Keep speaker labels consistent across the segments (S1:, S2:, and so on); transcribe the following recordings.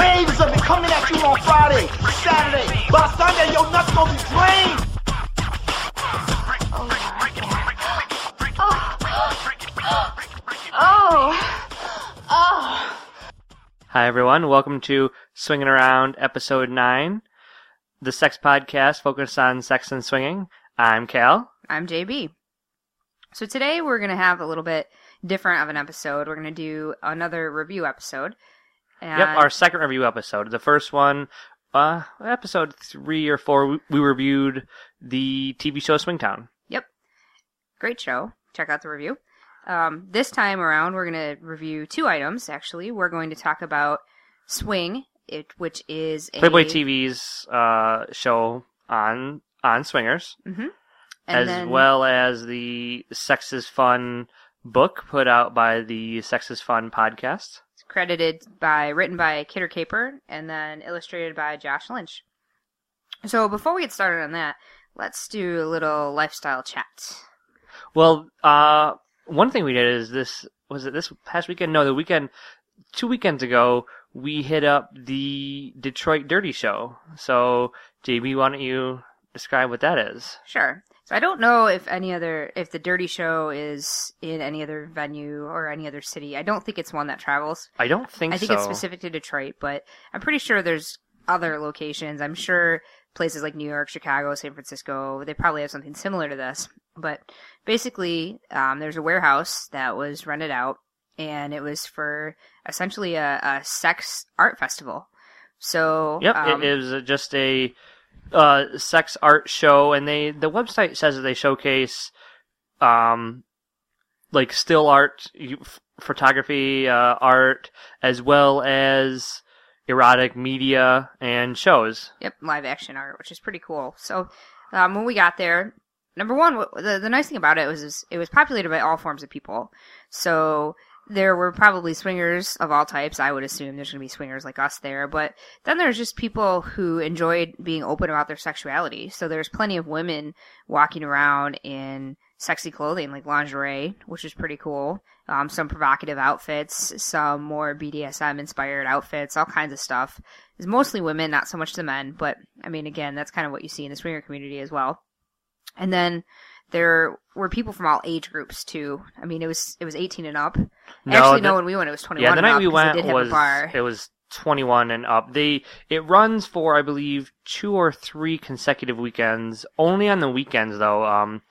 S1: Waves of it coming at you on Friday, Saturday. By Sunday, your nuts gonna be drained.
S2: Oh, oh.
S3: Hi, everyone. Welcome to Swinging Around Episode 9, the sex podcast focused on sex and swinging. I'm Cal.
S4: I'm JB. So today we're going to have a little bit different of an episode. We're going to do another review episode. And
S3: Yep, our second review episode. The first one, uh, episode three or four, we, we reviewed the TV show Swingtown.
S4: Yep. Great show. Check out the review. Um, this time around, we're going to review two items, actually. We're going to talk about Swing, it, which is a...
S3: Playboy TV's uh, show on on swingers,
S4: Mhm.
S3: as
S4: then-
S3: well as the Sex is Fun book put out by the Sex is Fun podcast.
S4: Credited by, written by Kidder Kaper, and then illustrated by Josh Lynch. So before we get started on that, let's do a little lifestyle chat.
S3: Well, uh, one thing we did is this was it this past weekend? No, the weekend, two weekends ago, we hit up the Detroit Dirty Show. So, JB, why don't you describe what that is?
S4: Sure. So I don't know if any other if the Dirty Show is in any other venue or any other city. I don't think it's one that travels.
S3: I don't think
S4: I think
S3: so.
S4: it's specific to Detroit, but I'm pretty sure there's other locations. I'm sure places like New York, Chicago, San Francisco, they probably have something similar to this. But basically, um, there's a warehouse that was rented out, and it was for essentially a, a sex art festival. So
S3: Yep,
S4: um,
S3: it is just a uh, sex art show, and they the website says that they showcase um, like still art, photography, uh, art, as well as erotic media and shows.
S4: Yep, live action art, which is pretty cool. So um, when we got there, number one, the, the nice thing about it was is it was populated by all forms of people. So there were probably swingers of all types. I would assume there's going to be swingers like us there, but then there's just people who enjoyed being open about their sexuality. So there's plenty of women walking around in sexy clothing like lingerie, which is pretty cool. Um, some provocative outfits, some more BDSM inspired outfits, all kinds of stuff. It's mostly women, not so much the men, but I mean, again, that's kind of what you see in the swinger community as well. And then there were people from all age groups too. I mean, it was it was 18 and up. Actually,
S3: the-
S4: no, when we went, it was 21.
S3: Yeah, the
S4: and
S3: night we went
S4: have
S3: was it was 21 and up. They it runs for I believe two or three consecutive weekends. Only on the weekends though. Um,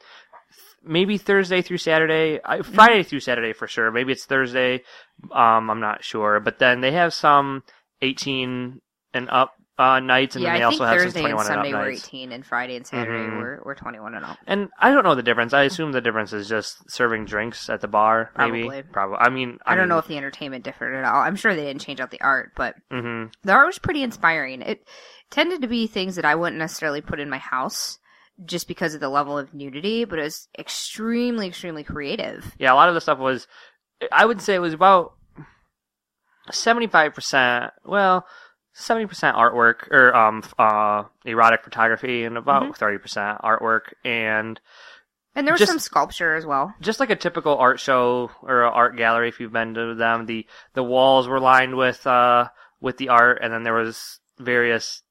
S3: maybe Thursday through Saturday,
S4: Mm-hmm.
S3: Friday through Saturday for sure. Maybe it's Thursday. Um, I'm not sure. But then they have some 18 and up uh, nights, and
S4: yeah,
S3: then they
S4: I think
S3: also have
S4: Thursday
S3: some
S4: and
S3: 21 and
S4: Sunday
S3: up
S4: were
S3: nights.
S4: 18, and Friday and Saturday
S3: Mhm.
S4: were, were 21 and up.
S3: And I don't know the difference. I assume the difference is just serving drinks at the bar. Maybe.
S4: Probably.
S3: Probably. I mean,
S4: I, don't know if the entertainment differed at all. I'm sure they didn't change out the art, but
S3: hmm
S4: the art was pretty inspiring. It tended to be things that I wouldn't necessarily put in my house just because of the level of nudity, but it was extremely, extremely creative.
S3: Yeah, a lot of the stuff was. I would say it was about seventy-five percent. Well, seventy percent artwork or um uh erotic photography, and about
S4: Mhm.
S3: 30 percent artwork, and
S4: And there was
S3: Just-
S4: some sculpture as well.
S3: just like a typical art show or art gallery. If you've been to them, the the walls were lined with uh with the art, and then there was various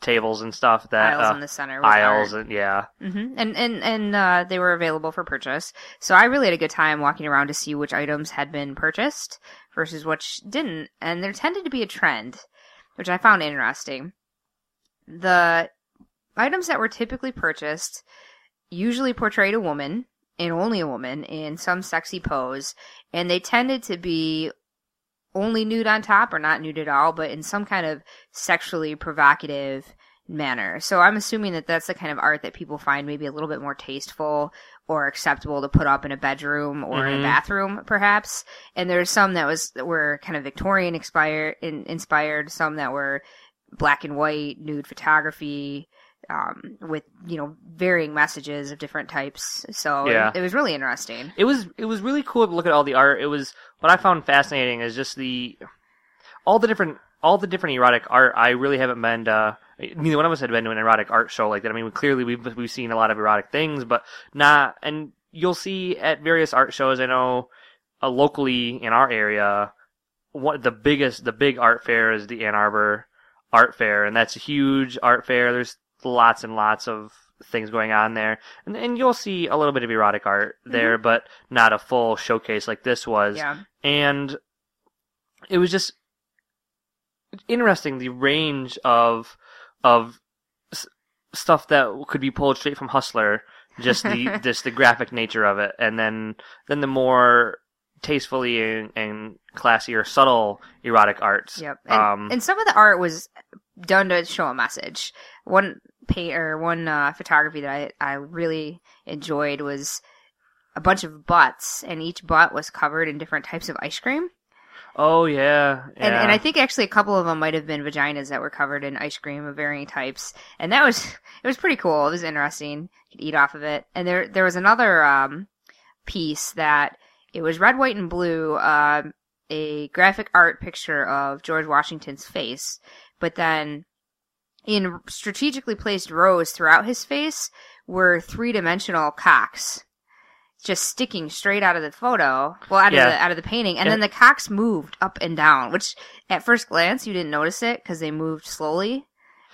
S3: tables and stuff that
S4: Aisles
S3: uh,
S4: in the center.
S3: Aisles
S4: art.
S3: and yeah.
S4: hmm And and and uh, they were available for purchase. So I really had a good time walking around to see which items had been purchased versus which didn't. And there tended to be a trend, which I found interesting. The items that were typically purchased usually portrayed a woman and only a woman in some sexy pose, and they tended to be only nude on top or not nude at all, but in some kind of sexually provocative manner. So I'm assuming that that's the kind of art that people find maybe a little bit more tasteful or acceptable to put up in a bedroom or in
S3: Mhm.
S4: a bathroom, perhaps. And there's some that was that were kind of Victorian inspired, in, inspired, some that were black and white nude photography um, with you know varying messages of different types. So
S3: Yeah.
S4: it, it was really interesting.
S3: it was it was really cool to look at all the art. It was what I found fascinating is just the all the different all the different erotic art. I really haven't been neither one of us had been to an erotic art show like that. I mean, clearly we've we've seen a lot of erotic things, but not and you'll see at various art shows. I know uh, locally in our area, what the biggest the big art fair is the Ann Arbor Art Fair, and that's a huge art fair. There's lots and lots of things going on there, and and you'll see a little bit of erotic art there, but not a full showcase like this was.
S4: Yeah.
S3: And it was just interesting the range of of s- stuff that could be pulled straight from Hustler. Just the just the graphic nature of it, and then then the more tastefully and, and classy or subtle erotic arts.
S4: Yep. And,
S3: um,
S4: and some of the art was done to show a message. One paint or one uh, photography that I, I really enjoyed was a bunch of butts, and each butt was covered in different types of ice cream.
S3: Oh yeah,
S4: And,
S3: yeah.
S4: and I think actually a couple of them might have been vaginas that were covered in ice cream of varying types, and that was it was pretty cool. It was interesting. You could eat off of it. And there there was another um, piece that it was red, white, and blue, um, a graphic art picture of George Washington's face, but then in strategically placed rows throughout his face were three dimensional cocks. Just sticking straight out of the photo, well, out
S3: Yeah.
S4: of the out of the painting, and
S3: Yeah.
S4: then the cocks moved up and down. Which, at first glance, you didn't notice it because they moved slowly.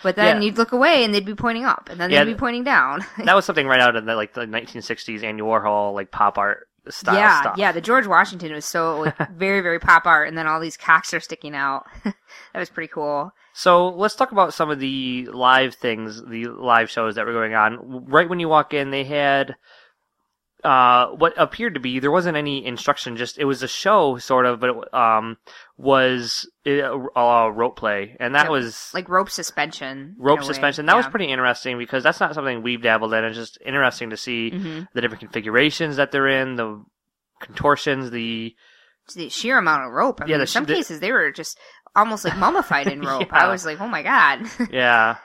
S4: But then
S3: Yeah.
S4: you'd look away and they'd be pointing up, and then they'd be pointing down.
S3: that was something right out of the like the 1960s Andy Warhol like pop art style
S4: yeah,
S3: stuff.
S4: yeah. The George Washington was so like, very, very pop art, and then all these cocks are sticking out. that was pretty cool.
S3: So let's talk about some of the live things, the live shows that were going on. Right when you walk in, they had uh, what appeared to be there wasn't any instruction. Just it was a show, sort of, but it um, was a, a rope play, and that
S4: Yep.
S3: was
S4: Like rope suspension.
S3: rope suspension. That was pretty interesting because that's not something we've dabbled in. It's just interesting to see
S4: Mhm.
S3: the different configurations that they're in, the contortions, the
S4: the sheer amount of rope. I
S3: Yeah,
S4: mean,
S3: the
S4: in some
S3: the-
S4: cases they were just almost like mummified in rope.
S3: Yeah.
S4: I was like, oh my god.
S3: yeah,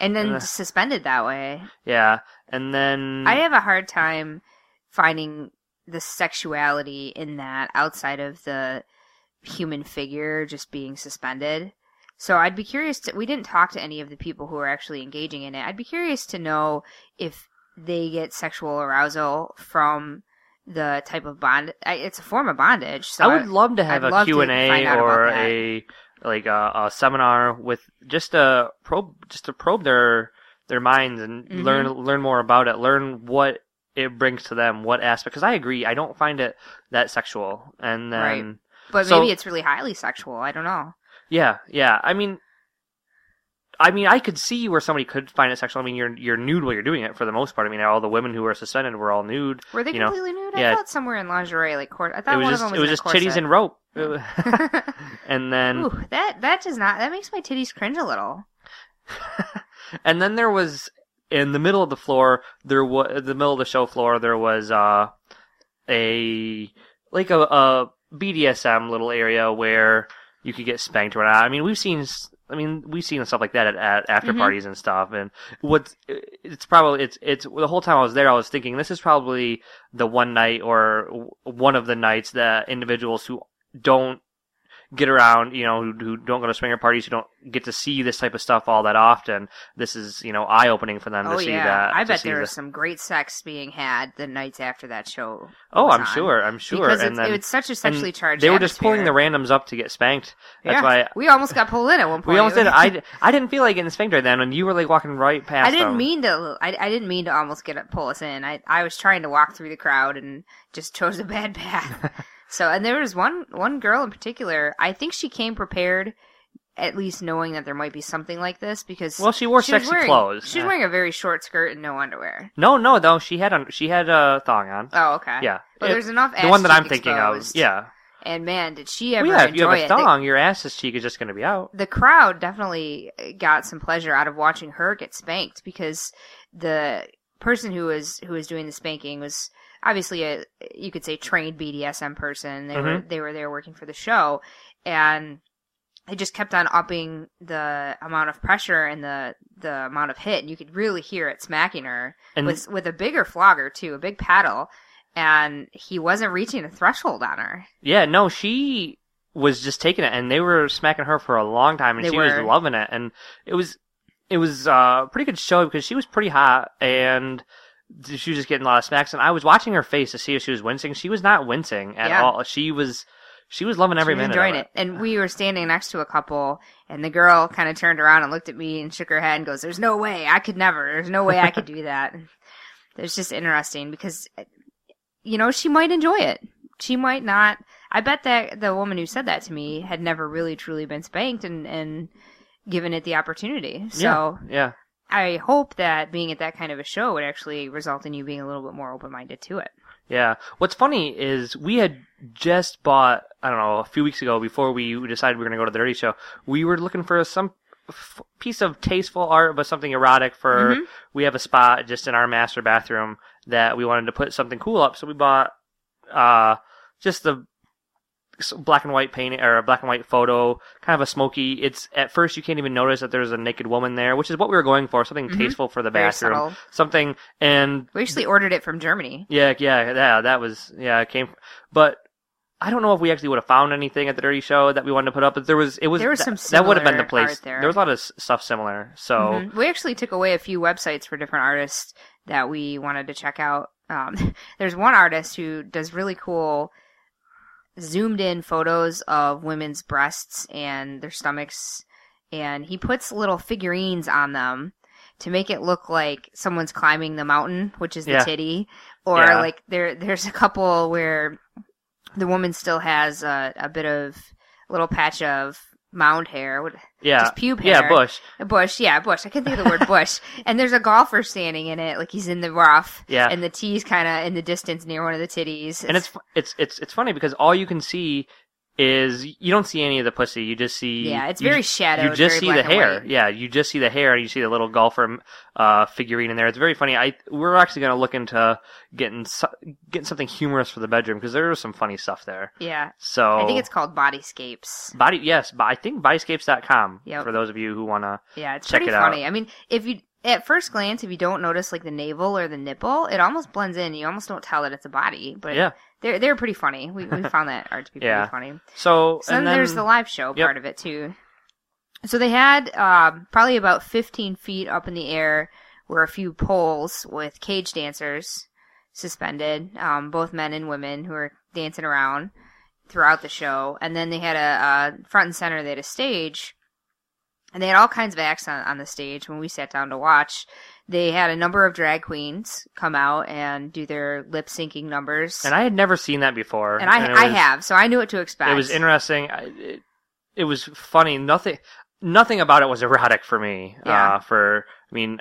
S4: and then
S3: Uh.
S4: suspended that way.
S3: yeah, and then
S4: I have a hard time finding the sexuality in that outside of the human figure just being suspended. So I'd be curious to we didn't talk to any of the people who are actually engaging in it. I'd be curious to know if they get sexual arousal from the type of bond I, it's a form of bondage. So
S3: I would love to have
S4: I'd
S3: a
S4: q&a
S3: or a like a, a seminar with just a probe, just to probe their their minds and
S4: Mhm.
S3: learn learn more about it, learn what it brings to them, what aspect. Because I agree, I don't find it that sexual. And then
S4: Right. but
S3: so-
S4: maybe it's really highly sexual. I don't know.
S3: yeah, yeah. I mean. I mean, I could see where somebody could find it sexual. I mean, you're you're nude while you're doing it for the most part. I mean, all the women who were suspended were all nude.
S4: Were they
S3: you know.
S4: completely nude?
S3: yeah.
S4: I thought somewhere in lingerie, like court. I thought
S3: It was
S4: one
S3: just
S4: of them was
S3: it was just titties and rope. and then
S4: Ooh, that that does not that makes my titties cringe a little.
S3: and then there was in the middle of the floor there was the middle of the show floor there was uh a like a, a BDSM little area where you could get spanked or not. I mean, we've seen I mean, we've seen stuff like that at, at after
S4: Mhm.
S3: parties and stuff. And what's it's probably it's it's the whole time I was there, I was thinking this is probably the one night or one of the nights that individuals who don't get around, you know, who, who don't go to swinger parties, who don't get to see this type of stuff all that often. This is you know eye opening for them
S4: oh
S3: to see
S4: yeah,
S3: that.
S4: I bet there
S3: the-
S4: was some great sex being had the nights after that show.
S3: Oh, I'm
S4: on.
S3: sure, I'm sure.
S4: Because
S3: and
S4: it's,
S3: then
S4: it's such a sexually charged.
S3: They were just pulling the randoms up to get spanked. That's
S4: yeah.
S3: why
S4: we almost got pulled in at one point.
S3: we almost did. I, I didn't feel like getting spanked right then, and you were like walking right past.
S4: I didn't
S3: them.
S4: mean to. I, I didn't mean to almost get pull us in. I I was trying to walk through the crowd and just chose a bad path. so, and there was one one girl in particular. I think she came prepared, at least knowing that there might be something like this because
S3: Well, she wore
S4: was
S3: sexy
S4: wearing-
S3: clothes.
S4: She was
S3: Yeah.
S4: wearing a very short skirt and no underwear.
S3: No, no, though she had on, she had a thong on.
S4: Oh, okay.
S3: Yeah,
S4: Well,
S3: It-
S4: there's enough.
S3: the one that I'm
S4: cheek
S3: thinking
S4: exposed.
S3: of. Yeah,
S4: And man, did she ever
S3: well, yeah. If you have a
S4: it? The-
S3: thong, your ass's cheek is just going to be out.
S4: the crowd definitely got some pleasure out of watching her get spanked because the person who was who was doing the spanking was obviously a you could say trained BDSM person. They were
S3: Mhm.
S4: they were there working for the show, and they just kept on upping the amount of pressure and the the amount of hit, and you could really hear it smacking her
S3: And-
S4: with with a bigger flogger too, a big paddle, and he wasn't reaching a threshold on her.
S3: Yeah, no, she was just taking it, and they were smacking her for a long time, and
S4: They
S3: she was loving it, and it was it was uh, a pretty good show because she was pretty hot, and she was just getting a lot of smacks, and I was watching her face to see if she was wincing. She was not wincing at
S4: Yeah.
S3: all. She was she was loving every
S4: she was
S3: minute.
S4: enjoying
S3: of
S4: it. And we were standing next to a couple, and the girl kind of turned around and looked at me and shook her head and goes, "There's no way I could never. There's no way I could do that." It's just interesting because, you know, she might enjoy it. She might not. I bet that the woman who said that to me had never really truly been spanked and and given it the opportunity. So
S3: yeah, yeah.
S4: I hope that being at that kind of a show would actually result in you being a little bit more open minded to it.
S3: Yeah. What's funny is we had just bought, I don't know, a few weeks ago before we decided we were going to go to the Dirty Show, we were looking for some f- piece of tasteful art, but something erotic for, we have a spot just in our master bathroom that we wanted to put something cool up. So we bought, uh, just the black and white painting or a black and white photo, kind of a smoky. It's at first you can't even notice that there's a naked woman there, which is what we were going for, something tasteful for the
S4: Very
S3: bathroom,
S4: subtle.
S3: something and
S4: We actually ordered it from Germany.
S3: yeah, yeah, yeah. That was yeah. It came, but I don't know if we actually would have found anything at the Dirty Show that we wanted to put up. But there was it was
S4: There was some
S3: that would have been the place.
S4: art there.
S3: was a lot of s- stuff similar. So
S4: Mhm. We actually took away a few websites for different artists that we wanted to check out. Um, there's one artist who does really cool zoomed in photos of women's breasts and their stomachs, and he puts little figurines on them to make it look like someone's climbing the mountain, which is the
S3: Yeah.
S4: titty, or
S3: Yeah.
S4: like there there's a couple where the woman still has a, a bit of little patch of mound hair. What,
S3: yeah,
S4: just pube
S3: yeah. Bush.
S4: a bush, yeah, bush. I can't think of the word bush. And there's a golfer standing in it, like he's in the rough.
S3: Yeah.
S4: And the tee's kind of in the distance near one of the titties.
S3: And it's it's it's it's funny because all you can see is you don't see any of the pussy. You just see
S4: Yeah, it's very
S3: ju-
S4: shadowed,
S3: You just see the hair. Yeah, you just see the hair, and you see the little golfer uh, figurine in there. It's very funny. I we're actually going to look into getting getting something humorous for the bedroom because there is some funny stuff there.
S4: yeah.
S3: So
S4: I think it's called Bodyscapes.
S3: Body, yes, but I think bodyscapes.com
S4: Yep.
S3: for those of you who want to.
S4: Yeah, it's
S3: Check
S4: pretty
S3: it out.
S4: funny. I mean, if you at first glance, if you don't notice like the navel or the nipple, it almost blends in. You almost don't tell that it's a body. But
S3: Yeah.
S4: They're they're pretty funny. We we found that art to be
S3: Yeah.
S4: pretty funny.
S3: So,
S4: So then,
S3: then
S4: there's the live show
S3: Yep.
S4: part of it too. So they had um, probably about 15 feet up in the air were a few poles with cage dancers suspended, um, both men and women who were dancing around throughout the show. And then they had a, a front and center. They had a stage, and they had all kinds of acts on, on the stage. When we sat down to watch, they had a number of drag queens come out and do their lip syncing numbers.
S3: and I had never seen that before.
S4: and I,
S3: it
S4: I
S3: was-
S4: have, so I knew what to expect.
S3: It was interesting. I- It, it was funny. Nothing, nothing about it was erotic for me.
S4: Yeah.
S3: Uh, for I mean,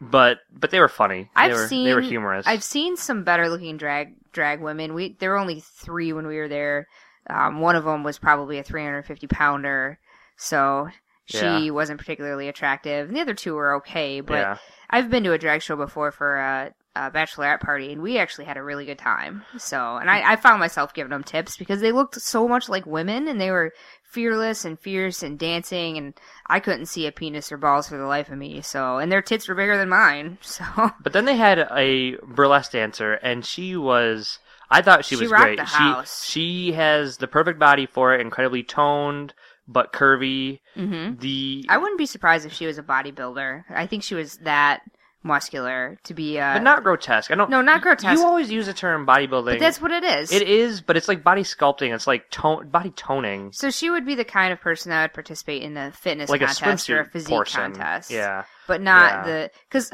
S3: but but they were funny. They
S4: I've
S3: were,
S4: seen
S3: they were humorous.
S4: I've seen some better looking drag drag women. We there were only three when we were there. Um, one of them was probably a 350 pounder, so she
S3: Yeah.
S4: wasn't particularly attractive. And the other two were okay, but
S3: yeah.
S4: I've been to a drag show before for a, a bachelorette party, and we actually had a really good time. So, and I, I found myself giving them tips because they looked so much like women, and they were fearless and fierce and dancing, and I couldn't see a penis or balls for the life of me. So, and their tits were bigger than mine. So,
S3: But then they had a burlesque dancer, and she was. I thought she,
S4: She
S3: was great.
S4: the house.
S3: She she has the perfect body for it, incredibly toned but curvy.
S4: hmm
S3: The
S4: I wouldn't be surprised if she was a bodybuilder. I think she was that muscular to be uh
S3: but not grotesque. I don't.
S4: No, not grotesque.
S3: You always use the term bodybuilding.
S4: but that's what it is.
S3: It is, but it's like body sculpting. It's like tone, body toning,
S4: So she would be the kind of person that would participate in a fitness
S3: like a
S4: contest or a physique
S3: portion.
S4: contest.
S3: Yeah,
S4: But not
S3: Yeah.
S4: the because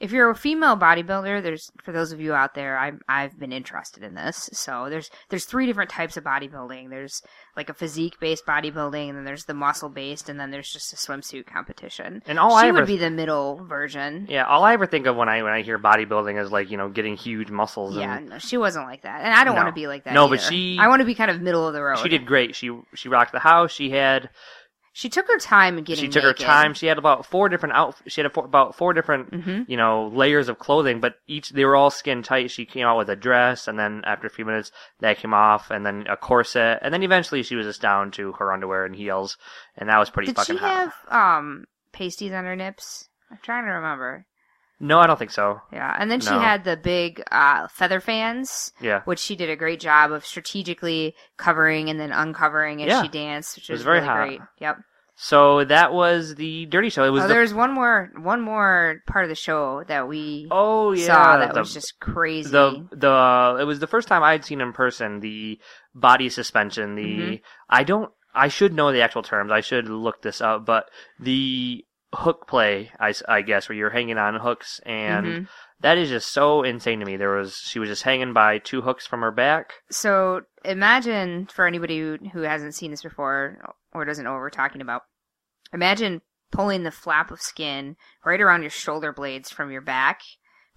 S4: if you're a female bodybuilder, there's for those of you out there, I'm I've been interested in this. So there's there's three different types of bodybuilding. There's like a physique based bodybuilding, and then there's the muscle based, and then there's just a swimsuit competition.
S3: And all
S4: she
S3: I
S4: would
S3: ever-
S4: be the middle version.
S3: yeah. All I ever think of when I when I hear bodybuilding is like you know getting huge muscles.
S4: Yeah, no, she wasn't like that, and I don't
S3: No.
S4: want to be like that.
S3: No, but she-
S4: I want to be kind of middle of the road.
S3: she did great. She she rocked the house. She had
S4: She took her time in getting.
S3: she took
S4: naked.
S3: her time. She had about four different outfits. She had a four, about four different,
S4: Mhm.
S3: you know, layers of clothing, but each they were all skin tight. She came out with a dress, and then after a few minutes, that came off, and then a corset, and then eventually she was just down to her underwear and heels, and that was pretty
S4: Did
S3: fucking
S4: she
S3: hot.
S4: have um pasties on her nips? I'm trying to remember.
S3: No, I don't think so.
S4: Yeah, and then she
S3: No.
S4: had the big uh, feather fans,
S3: Yeah.
S4: which she did a great job of strategically covering and then uncovering as
S3: Yeah.
S4: she danced, which
S3: It was
S4: was,
S3: very
S4: really
S3: hot.
S4: great. Yep.
S3: So that was the dirty show. It was
S4: Oh,
S3: the
S4: there's one more one more part of the show that we
S3: oh yeah
S4: saw that
S3: the,
S4: was just crazy.
S3: the the it was the first time I'd seen in person the body suspension. The
S4: Mhm.
S3: I don't I should know the actual terms. I should look this up, but the hook play, I, I guess, where you're hanging on hooks, and
S4: Mhm.
S3: That is just so insane to me. There was she was just hanging by two hooks from her back.
S4: So imagine for anybody who, who hasn't seen this before or doesn't know what we're talking about, imagine pulling the flap of skin right around your shoulder blades from your back,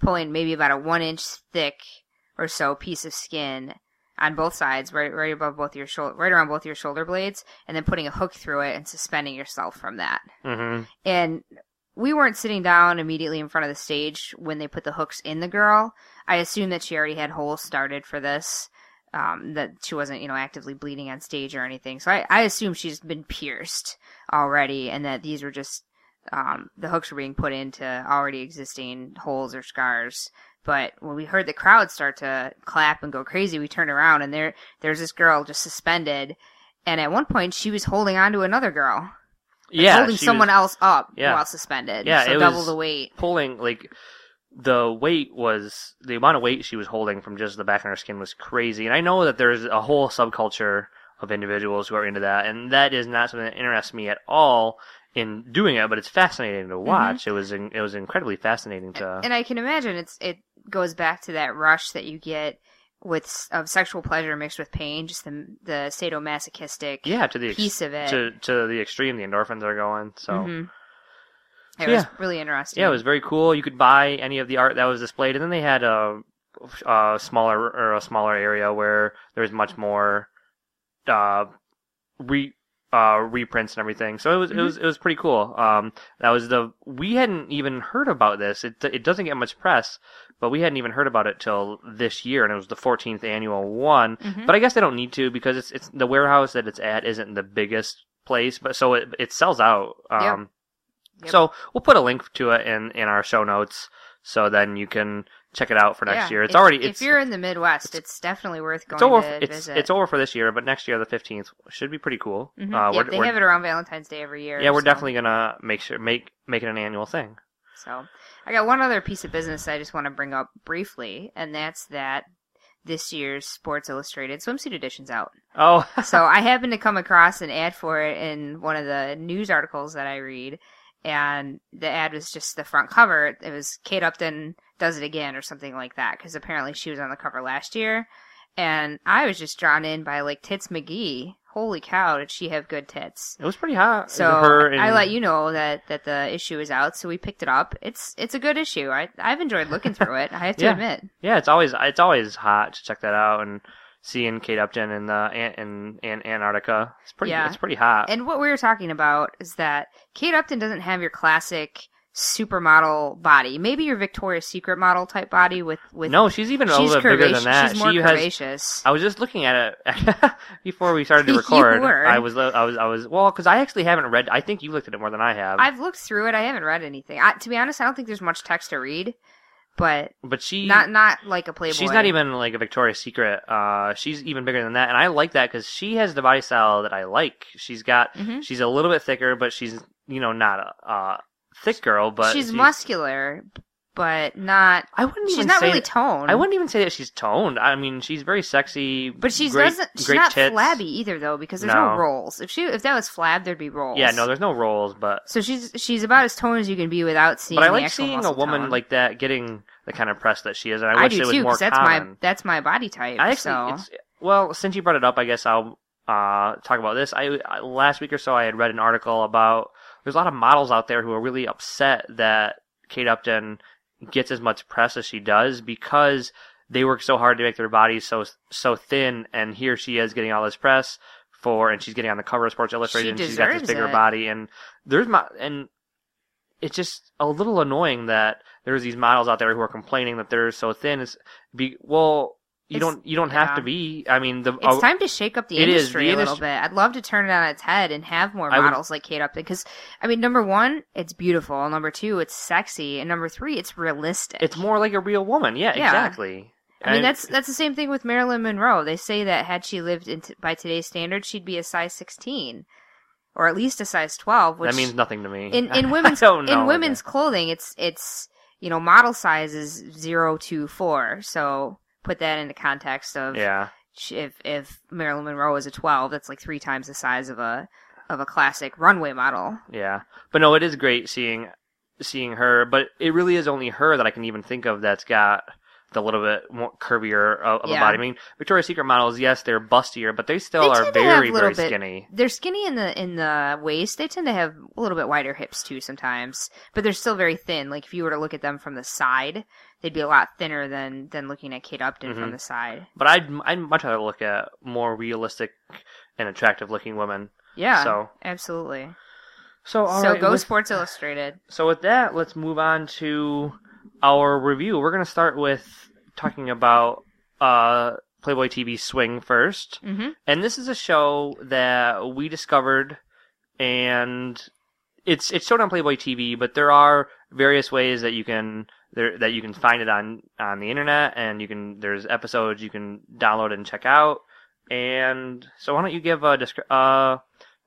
S4: pulling maybe about a one inch thick or so piece of skin on both sides, right right above both your shoulder, right around both your shoulder blades, and then putting a hook through it and suspending yourself from that.
S3: hmm
S4: And we weren't sitting down immediately in front of the stage when they put the hooks in the girl. I assume that she already had holes started for this. Um, that she wasn't, you know, actively bleeding on stage or anything. So I, I assume she's been pierced already and that these were just, um, the hooks were being put into already existing holes or scars. But when we heard the crowd start to clap and go crazy, we turned around and there, there's this girl just suspended. And at one point she was holding on to another girl
S3: Yeah,
S4: holding someone
S3: was
S4: else up
S3: Yeah.
S4: while suspended.
S3: Yeah,
S4: so double the weight.
S3: pulling like the weight was the amount of weight she was holding from just the back of her skin was crazy. And I know that there's a whole subculture of individuals who are into that, and that is not something that interests me at all in doing it. But it's fascinating to watch. It was in, it was incredibly fascinating to.
S4: Mm-hmm. And I can imagine it's it goes back to that rush that you get with of sexual pleasure mixed with pain, just the the sadomasochistic
S3: yeah, to the ex-
S4: piece of it.
S3: to to the extreme, the endorphins are going. So
S4: Mhm. It
S3: Yeah.
S4: was really interesting.
S3: yeah, it was very cool. You could buy any of the art that was displayed, and then they had a, a smaller or a smaller area where there was much more uh, re uh, reprints and everything. So it was it was it was pretty cool. Um, that was the we hadn't even heard about this. It it doesn't get much press, but we hadn't even heard about it till this year, and it was the 14th annual one.
S4: Mhm.
S3: But I guess they don't need to because it's it's the warehouse that it's at isn't the biggest place, but so it it sells out. Um,
S4: Yep.
S3: So we'll put a link to it in in our show notes, so then you can check it out for next
S4: Yeah,
S3: year. It's
S4: if-
S3: already
S4: if you're in the Midwest, it's definitely worth going
S3: it's over
S4: to
S3: it's
S4: visit.
S3: it's over for this year, but next year the 15th should be pretty cool.
S4: Mhm.
S3: Uh, we're,
S4: they have it around Valentine's Day every year.
S3: yeah, we're
S4: so-
S3: definitely gonna make sure make make it an annual thing.
S4: So I got one other piece of business I just want to bring up briefly, and that's that this year's Sports Illustrated swimsuit edition's out.
S3: Oh,
S4: so I happened to come across an ad for it in one of the news articles that I read, and the ad was just the front cover. It was Kate Upton does it again or something like that because apparently she was on the cover last year, and I was just drawn in by like Tits McGee. Holy cow, did she have good tits?
S3: it was pretty hot.
S4: So
S3: and,
S4: I let you know that that the issue is out, so we picked it up. It's it's a good issue. I I've enjoyed looking through it. I have to
S3: Yeah.
S4: admit.
S3: Yeah, it's always it's always hot to check that out and seeing Kate Upton in the in, in Antarctica. It's pretty
S4: Yeah.
S3: it's pretty hot.
S4: And what we were talking about is that Kate Upton doesn't have your classic supermodel body. Maybe your Victoria's Secret model type body with with
S3: no, she's even a little bit bigger than that.
S4: She's more
S3: she has
S4: curvaceous.
S3: I was just looking at it before we started to record. I was, I was, I was. Well, because I actually haven't read. I think you looked at it more than I have.
S4: I've looked through it. I haven't read anything. I, to be honest, I don't think there's much text to read, but
S3: but she,
S4: not not like a Playboy.
S3: she's not even like a Victoria's Secret. Uh, she's even bigger than that, and I like that because she has the body style that I like. She's got,
S4: Mhm.
S3: she's a little bit thicker, but she's, you know, not a uh, thick girl. But
S4: she's
S3: she-
S4: muscular, but not.
S3: I wouldn't
S4: She's
S3: even
S4: not
S3: say
S4: really
S3: that-
S4: toned.
S3: I wouldn't even say that she's toned. I mean, she's very sexy,
S4: But she
S3: great,
S4: doesn't. She's
S3: great
S4: not
S3: tits.
S4: flabby either, though, because there's no.
S3: No.
S4: rolls. If she, if that was flab, there'd be rolls.
S3: Yeah, no, there's no rolls, but
S4: So she's she's about as toned as you can be without seeing.
S3: but I like seeing a woman
S4: tone.
S3: like that getting the kind of press that she is, and I,
S4: I,
S3: wish it was
S4: too,
S3: more
S4: that's
S3: common.
S4: my that's my body type.
S3: I actually,
S4: so
S3: it's, well, since you brought it up, I guess I'll uh, talk about this. I, I last week or so, I had read an article about there's a lot of models out there who are really upset that Kate Upton gets as much press as she does because they work so hard to make their bodies so so thin, and here she is getting all this press for, and she's getting on the cover of Sports Illustrated,
S4: She
S3: and she's got this bigger
S4: it.
S3: body, and there's my and it's just a little annoying that there's these models out there who are complaining that they're so thin. It's be well, you
S4: It's-
S3: don't you don't have to be. I mean, the
S4: It's
S3: uh,
S4: time to shake up the industry
S3: The
S4: a little
S3: industry-
S4: bit. I'd love to turn it on its head and have more
S3: I would-
S4: models like Kate Upton. Because, I mean, number one, it's beautiful. Number two, it's sexy. And number three, it's realistic.
S3: it's more like a real woman. Yeah,
S4: Yeah.
S3: exactly.
S4: I mean,
S3: And-
S4: that's that's the same thing with Marilyn Monroe. They say that had she lived in t- by today's standards, she'd be a size 16, or at least a size 12. Which
S3: that means nothing to me.
S4: in in women's
S3: know.
S4: in women's clothing, it's it's you know model size is zero to four. So put that into context of
S3: yeah.
S4: if if Marilyn Monroe is a 12, that's like three times the size of a of a classic runway model.
S3: Yeah, but no, it is great seeing seeing her. But it really is only her that I can even think of that's got the little bit more curvier of, of a body. I mean, Victoria's Secret models, yes, they're bustier, but they still
S4: They
S3: are
S4: tend to have
S3: very very
S4: bit-
S3: skinny.
S4: They're skinny in the in the waist. They tend to have a little bit wider hips too sometimes, but they're still very thin. Like if you were to look at them from the side, they'd be a lot thinner than than looking at Kate Upton from
S3: Mhm.
S4: the side.
S3: But I'd I'd much rather look at more realistic and attractive looking women.
S4: Yeah,
S3: So-
S4: absolutely.
S3: So all
S4: so
S3: right,
S4: go Sports Illustrated.
S3: So with that, let's move on to our review. We're going to start with talking about uh, Playboy TV Swing 1st
S4: hmm
S3: and this is a show that we discovered, and it's it's shown on Playboy TV, but there are various ways that you can there that you can find it on on the internet, and you can there's episodes you can download and check out. And so why don't you give a descri- uh,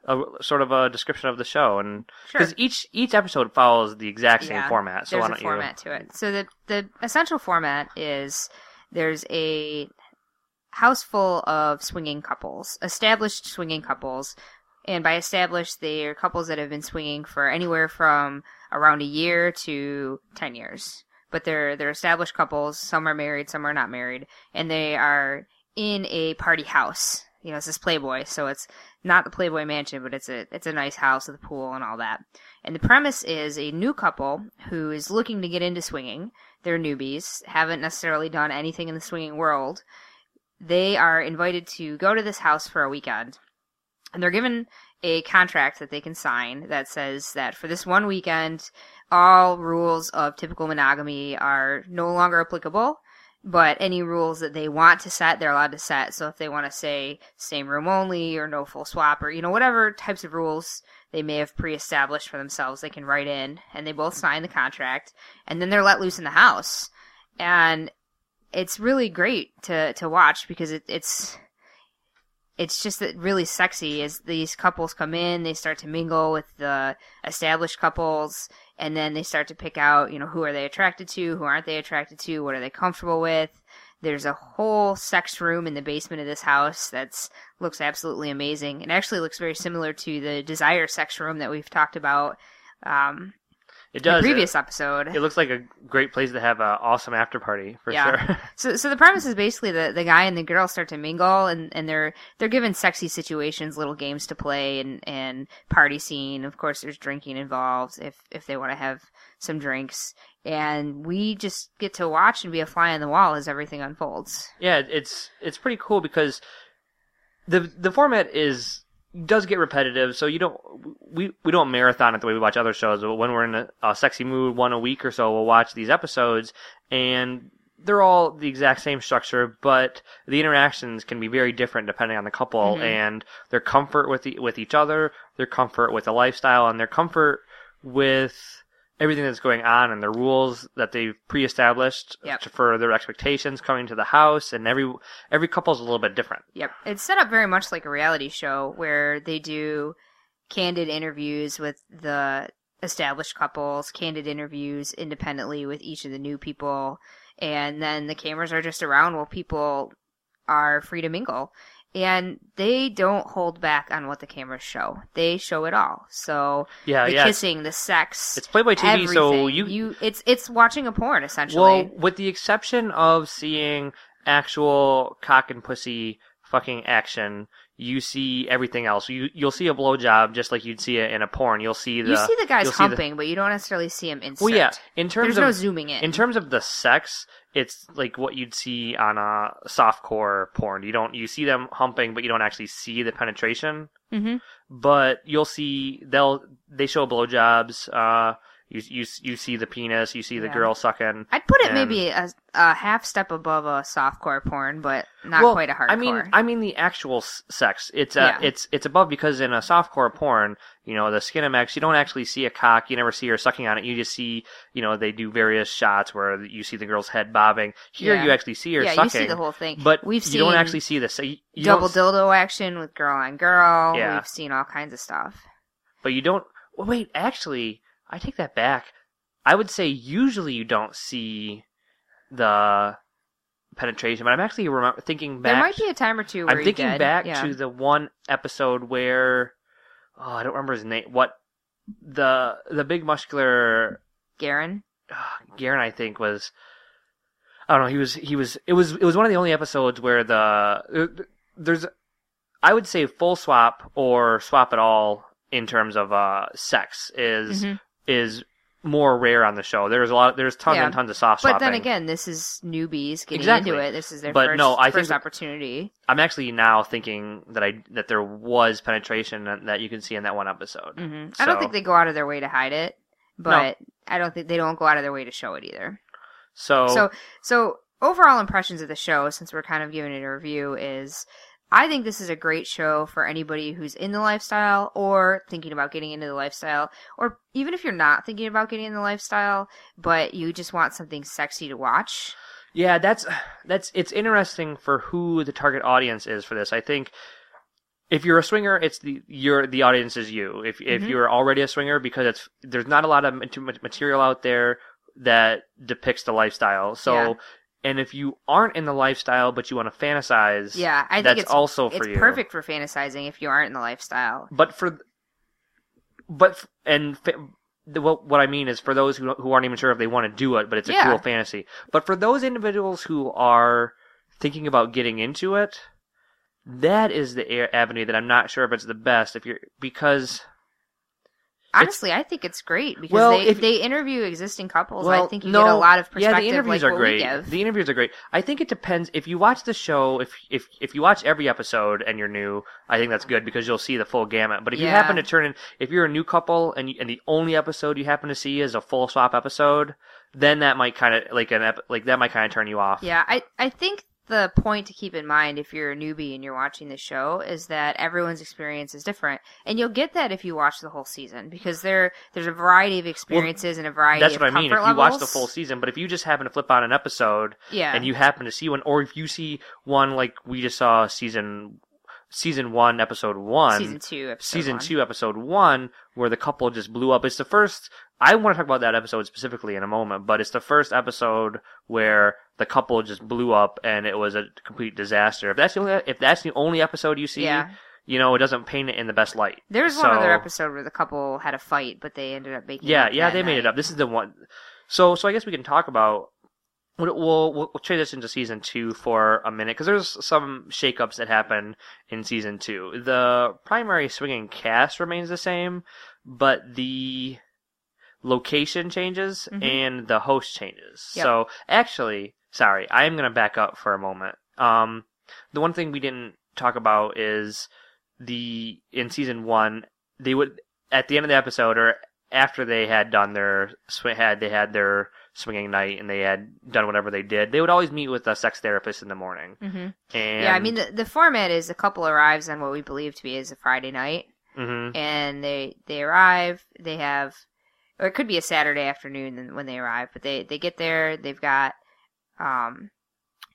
S3: a sort of a description of the show and
S4: Sure.
S3: because each each episode follows the exact same
S4: Yeah,
S3: format. So
S4: there's
S3: why
S4: a format to it. So the the essential format is there's a house full of swinging couples, established swinging couples, and by established they are couples that have been swinging for anywhere from around a year to ten years. But they're they're established couples. Some are married, some are not married, and they are in a party house. You know, it's this Playboy, so it's not the Playboy Mansion, but it's a it's a nice house with a pool and all that. And the premise is a new couple who is looking to get into swinging. They're newbies, haven't necessarily done anything in the swinging world. They are invited to go to this house for a weekend. And they're given a contract that they can sign that says that for this one weekend, all rules of typical monogamy are no longer applicable. But any rules that they want to set, they're allowed to set. So if they want to say same room only or no full swap or, you know, whatever types of rules they may have pre-established for themselves, they can write in and they both sign the contract and then they're let loose in the house. And it's really great to, to watch because it, it's, it's just that really sexy as these couples come in, they start to mingle with the established couples, and then they start to pick out, you know, who are they attracted to, who aren't they attracted to, what are they comfortable with. There's a whole sex room in the basement of this house that's looks absolutely amazing. It actually looks very similar to the Desire sex room that we've talked about um,
S3: It
S4: in the previous
S3: It,
S4: episode.
S3: it looks like a great place to have an awesome after party for
S4: Yeah.
S3: sure.
S4: So, so the premise is basically that the guy and the girl start to mingle, and, and they're they're given sexy situations, little games to play, and and party scene. Of course, there's drinking involved if if they want to have some drinks, and we just get to watch and be a fly on the wall as everything unfolds.
S3: yeah, it's it's pretty cool because the the format is does get repetitive, so you don't we we don't marathon it the way we watch other shows. But when we're in a, a sexy mood, one a week or so, we'll watch these episodes, and they're all the exact same structure, but the interactions can be very different depending on the couple
S4: Mhm.
S3: and their comfort with the, with each other, their comfort with the lifestyle, and their comfort with everything that's going on and the rules that they've pre-established
S4: Yep.
S3: to- for their expectations coming to the house and every every couple's a little bit different
S4: Yep. It's set up very much like a reality show where they do candid interviews with the established couples, candid interviews independently with each of the new people, and then the cameras are just around while people are free to mingle. And they don't hold back on what the cameras show. They show it all. So
S3: yeah
S4: the
S3: yeah
S4: kissing, the sex,
S3: it's Playboy TV so you,
S4: you it's it's watching a porn essentially.
S3: well with the exception of seeing actual cock and pussy fucking action, you see everything else. You you'll see a blowjob just like you'd see it in a porn. You'll see the
S4: you see the guys
S3: you'll the-
S4: humping, but you don't necessarily see him insert.
S3: well, yeah. In terms
S4: There's
S3: of
S4: no zooming in.
S3: in terms of the sex, it's like what you'd see on a softcore porn. You don't you see them humping, but you don't actually see the penetration.
S4: Mhm.
S3: But you'll see they'll they show blowjobs. Uh, you you you see the penis. You see the
S4: Yeah.
S3: girl sucking.
S4: I'd put it
S3: and-
S4: maybe a, a half step above a softcore porn, but not
S3: well,
S4: quite a hardcore.
S3: I mean, I mean the actual s- sex. It's uh,
S4: Yeah.
S3: it's it's above because in a softcore porn, you know, the Skinemax, you don't actually see a cock. You never see her sucking on it. You just see, you know, they do various shots where you see the girl's head bobbing. Here,
S4: Yeah.
S3: you actually see her
S4: yeah,
S3: sucking.
S4: you see the whole thing.
S3: But
S4: we've
S3: you
S4: seen
S3: don't actually see this. You, you
S4: double
S3: don't,
S4: dildo action with girl on girl.
S3: Yeah.
S4: We've seen all kinds of stuff.
S3: but you don't. Well, wait, actually, I take that back. I would say usually you don't see the penetration, but I'm actually remember, thinking back.
S4: There might be a time or two where
S3: I'm thinking
S4: did.
S3: back
S4: yeah.
S3: to the one episode where oh, I don't remember his name. What the the big muscular
S4: Garen.
S3: uh, Garen, I think was. I don't know. He was. He was. It was. It was one of the only episodes where the there's. I would say full swap or swap at all in terms of uh sex is
S4: Mhm.
S3: Is more rare on the show. There's a lot. There's tons
S4: Yeah.
S3: and tons of soft
S4: But
S3: swapping.
S4: then again, this is newbies getting
S3: Exactly.
S4: into it. This is their
S3: But
S4: first,
S3: no, I think
S4: first
S3: that-
S4: opportunity.
S3: I'm actually now thinking that I that there was penetration that, you can see in that one episode.
S4: hmm I don't think they go out of their way to hide it, but I don't think they don't go out of their way to show it either.
S3: So,
S4: So, so overall impressions of the show, since we're kind of giving it a review, is I think this is a great show for anybody who's in the lifestyle or thinking about getting into the lifestyle, or even if you're not thinking about getting in the lifestyle, but you just want something sexy to watch.
S3: yeah, that's that's it's interesting for who the target audience is for this. I think if you're a swinger, it's the your the audience is you. If if
S4: Mhm.
S3: you're already a swinger, because it's there's not a lot of material out there that depicts the lifestyle. So.
S4: Yeah.
S3: And if you aren't in the lifestyle but you want to fantasize,
S4: Yeah, I think
S3: that's
S4: it's
S3: also for
S4: it's
S3: you.
S4: perfect for fantasizing if you aren't in the lifestyle.
S3: but for but and what what I mean is for those who who aren't even sure if they want to do it, but it's a
S4: Yeah.
S3: cool fantasy. But for those individuals who are thinking about getting into it, that is the avenue that I'm not sure if it's the best. If you're because
S4: Honestly, I think it's great because
S3: Well,
S4: they
S3: if-
S4: they interview existing couples.
S3: well,
S4: I think you
S3: no,
S4: get a lot of perspective.
S3: yeah, the interviews
S4: like
S3: are great. The interviews are great. I think it depends if you watch the show. If if if you watch every episode and you're new, I think that's good because you'll see the full gamut. But if you happen to turn in, if you're a new couple and you, and the only episode you happen to see is a full swap episode, then that might kind of like an ep- like that might kind of turn you off.
S4: Yeah, I I think the point to keep in mind if you're a newbie and you're watching the show is that everyone's experience is different, and you'll get that if you watch the whole season because there there's a variety of experiences and a variety.
S3: That's what I mean. If you watch the full season, but if you just happen to flip on an episode
S4: yeah,
S3: and you happen to see one, or if you see one like we just saw season season one episode one,
S4: season two, episode
S3: season
S4: one.
S3: two, episode one, where the couple just blew up. It's the first. I want to talk about that episode specifically in a moment, but it's the first episode where the couple just blew up and it was a complete disaster. If that's the only, if that's the only episode you see,
S4: Yeah.
S3: you know, it doesn't paint it in the best light.
S4: There's one other episode where the couple had a fight, but they ended up making.
S3: Yeah,
S4: up
S3: yeah, they made it up. This is the one. So, so I guess we can talk about. We'll we'll, we'll transition to season two for a minute because there's some shakeups that happen in season two. The primary swinging cast remains the same, but the location changes
S4: Mhm.
S3: and the host changes.
S4: Yep.
S3: So, actually, sorry, I am going to back up for a moment. Um, the one thing we didn't talk about is the in season one they would at the end of the episode or after they had done their had they had their swinging night and they had done whatever they did, they would always meet with a sex therapist in the morning.
S4: Mhm.
S3: And
S4: Yeah, I mean the the format is a couple arrives on what we believe to be is a Friday night,
S3: mhm.
S4: and they they arrive. They have, or it could be a Saturday afternoon when they arrive, but they they get there. They've got, um,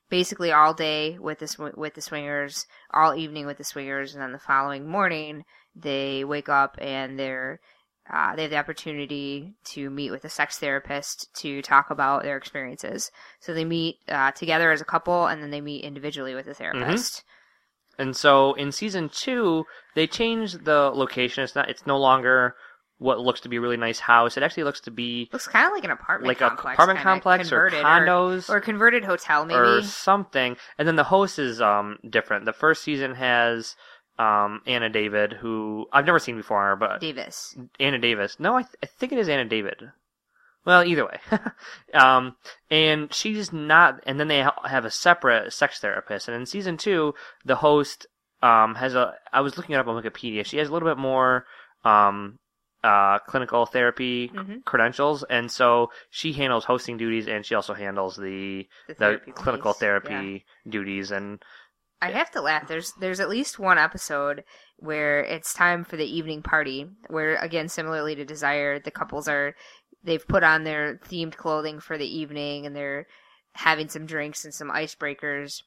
S4: basically all day with the sw- with the swingers, all evening with the swingers, and then the following morning they wake up and they're. Uh, they have the opportunity to meet with a sex therapist to talk about their experiences. So they meet uh, together as a couple, and then they meet individually with a therapist.
S3: And so in season two, they changed the location. It's not. It's no longer what looks to be a really nice house. It actually looks to be
S4: Looks kind of like an apartment
S3: Like
S4: complex,
S3: apartment complex or
S4: converted,
S3: condos.
S4: or, a converted hotel maybe.
S3: or something. And then the host is um different. The first season has um Anna David, who I've never seen before, but
S4: Davis.
S3: Anna Davis. No, I, th- I think it is Anna David. Well, either way. um, and she's not, and then they ha- have a separate sex therapist. And in season two, the host, um, has a, I was looking it up on Wikipedia. She has a little bit more, um, uh, clinical therapy
S4: Mhm.
S3: credentials. And so she handles hosting duties and she also handles the,
S4: The
S3: the,
S4: therapy
S3: clinical
S4: piece,
S3: therapy duties. And
S4: I have to laugh. There's there's at least one episode where it's time for the evening party, where again, similarly to Desire, the couples are they've put on their themed clothing for the evening and they're having some drinks and some icebreakers.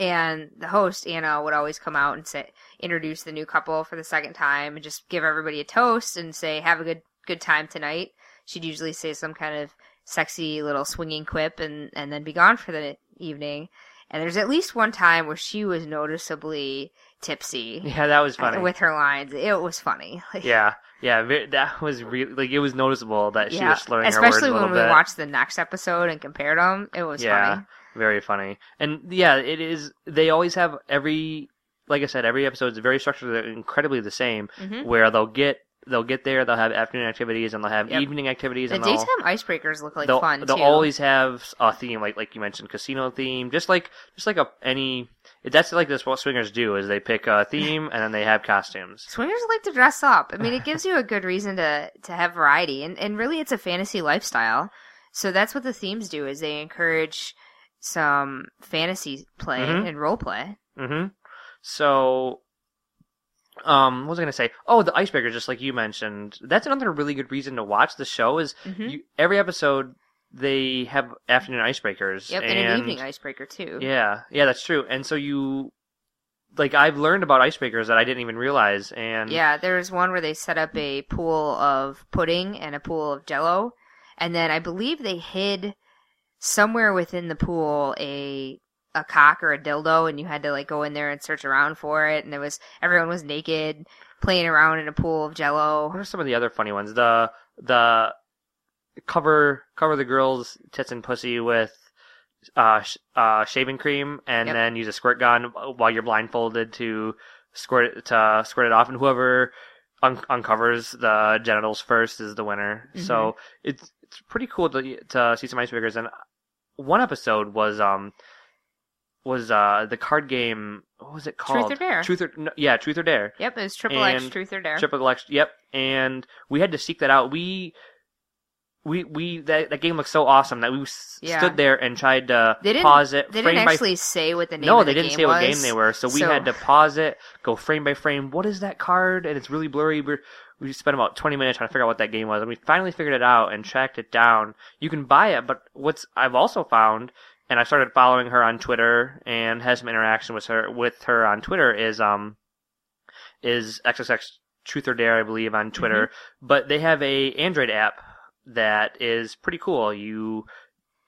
S4: And the host Anna would always come out and say introduce the new couple for the second time and just give everybody a toast and say have a good good time tonight. She'd usually say some kind of sexy little swinging quip and and then be gone for the evening. And there's at least one time where she was noticeably tipsy
S3: yeah, that was funny.
S4: with her lines. It was funny.
S3: Yeah, yeah, that was really, like, it was noticeable that she
S4: yeah.
S3: was slurring her words
S4: Especially
S3: a little
S4: when we watched the next episode and compared them. It was
S3: yeah,
S4: funny.
S3: very funny. And yeah, it is. They always have every, like I said, every episode is very structured, they're incredibly the same.
S4: Mhm.
S3: Where they'll get, they'll get there, they'll have afternoon activities, and they'll have
S4: Yep.
S3: evening activities,
S4: The
S3: and
S4: daytime icebreakers look like
S3: they'll,
S4: fun
S3: they'll
S4: too.
S3: always have a theme, like like you mentioned, casino theme, just like just like a any. That's like this. What swingers do is they pick a theme and then they have costumes.
S4: Swingers like to dress up. I mean, it gives you a good reason to to have variety, and and really, it's a fantasy lifestyle. So that's what the themes do: is they encourage some fantasy play
S3: Mhm.
S4: and role play.
S3: Mm-hmm. So, um, what was I gonna say? Oh, the icebreaker, just like you mentioned. That's another really good reason to watch the show. Is
S4: Mhm.
S3: you, every episode they have afternoon icebreakers.
S4: Yep,
S3: and,
S4: and an evening icebreaker too.
S3: Yeah, yeah, that's true. And so you, like, I've learned about icebreakers that I didn't even realize. And
S4: Yeah, there was one where they set up a pool of pudding and a pool of jello, and then I believe they hid somewhere within the pool a a cock or a dildo, and you had to like go in there and search around for it, and there was everyone was naked playing around in a pool of jello.
S3: What are some of the other funny ones? The the cover cover the girl's tits and pussy with uh, sh- uh shaving cream, and
S4: Yep.
S3: then use a squirt gun while you're blindfolded to squirt it to squirt it off, and whoever un- uncovers the genitals first is the winner.
S4: Mm-hmm.
S3: So it's it's pretty cool to to see some icebreakers. And one episode was um was uh the card game. What was it called?
S4: Truth or Dare.
S3: Truth or no, yeah, Truth or Dare.
S4: Yep, it was triple X
S3: And
S4: truth or dare.
S3: Triple X. Yep. And we had to seek that out. We we we that, that game looked so awesome that we s-
S4: Yeah.
S3: stood there and tried to
S4: they didn't
S3: pause it.
S4: They
S3: frame
S4: didn't
S3: by
S4: actually say what the name.
S3: no,
S4: of
S3: they didn't
S4: game
S3: say what game they were, so we
S4: So-
S3: had to pause it, go frame by frame. What is that card? And it's really blurry. We're, we spent about twenty minutes trying to figure out what that game was, and we finally figured it out and tracked it down. You can buy it, but what's I've also found, and I started following her on Twitter and had some interaction with her with her on Twitter is um is XXX Truth or Dare, I believe, on Twitter. But they have a Android app that is pretty cool. You,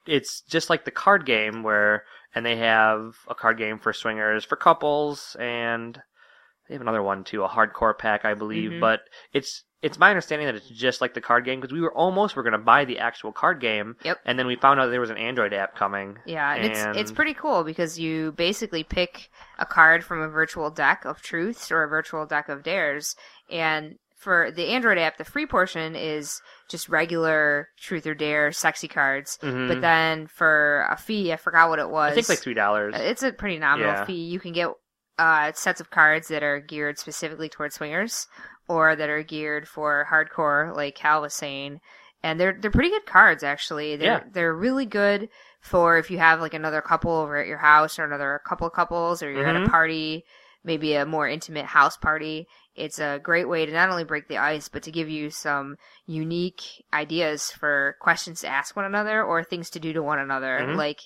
S3: it's just like the card game where, and they have a card game for swingers, for couples, and they have another one too, a hardcore pack, I believe.
S4: Mhm.
S3: But it's it's my understanding that it's just like the card game because we were almost were going to buy the actual card game,
S4: Yep.
S3: and then we found out there was an Android app coming.
S4: Yeah, and it's it's pretty cool because you basically pick a card from a virtual deck of truths or a virtual deck of dares, and for the Android app, the free portion is just regular truth or dare sexy cards.
S3: Mhm.
S4: But then for a fee, I forgot what it was.
S3: I think like three dollars.
S4: It's a pretty nominal
S3: Yeah.
S4: fee. You can get uh, sets of cards that are geared specifically towards swingers, or that are geared for hardcore, like Cal was saying. And they're they're pretty good cards actually. They're
S3: Yeah.
S4: they're really good for if you have like another couple over at your house or another couple of couples or you're at
S3: Mhm.
S4: a party, maybe a more intimate house party. It's a great way to not only break the ice, but to give you some unique ideas for questions to ask one another or things to do to one another.
S3: Mhm.
S4: Like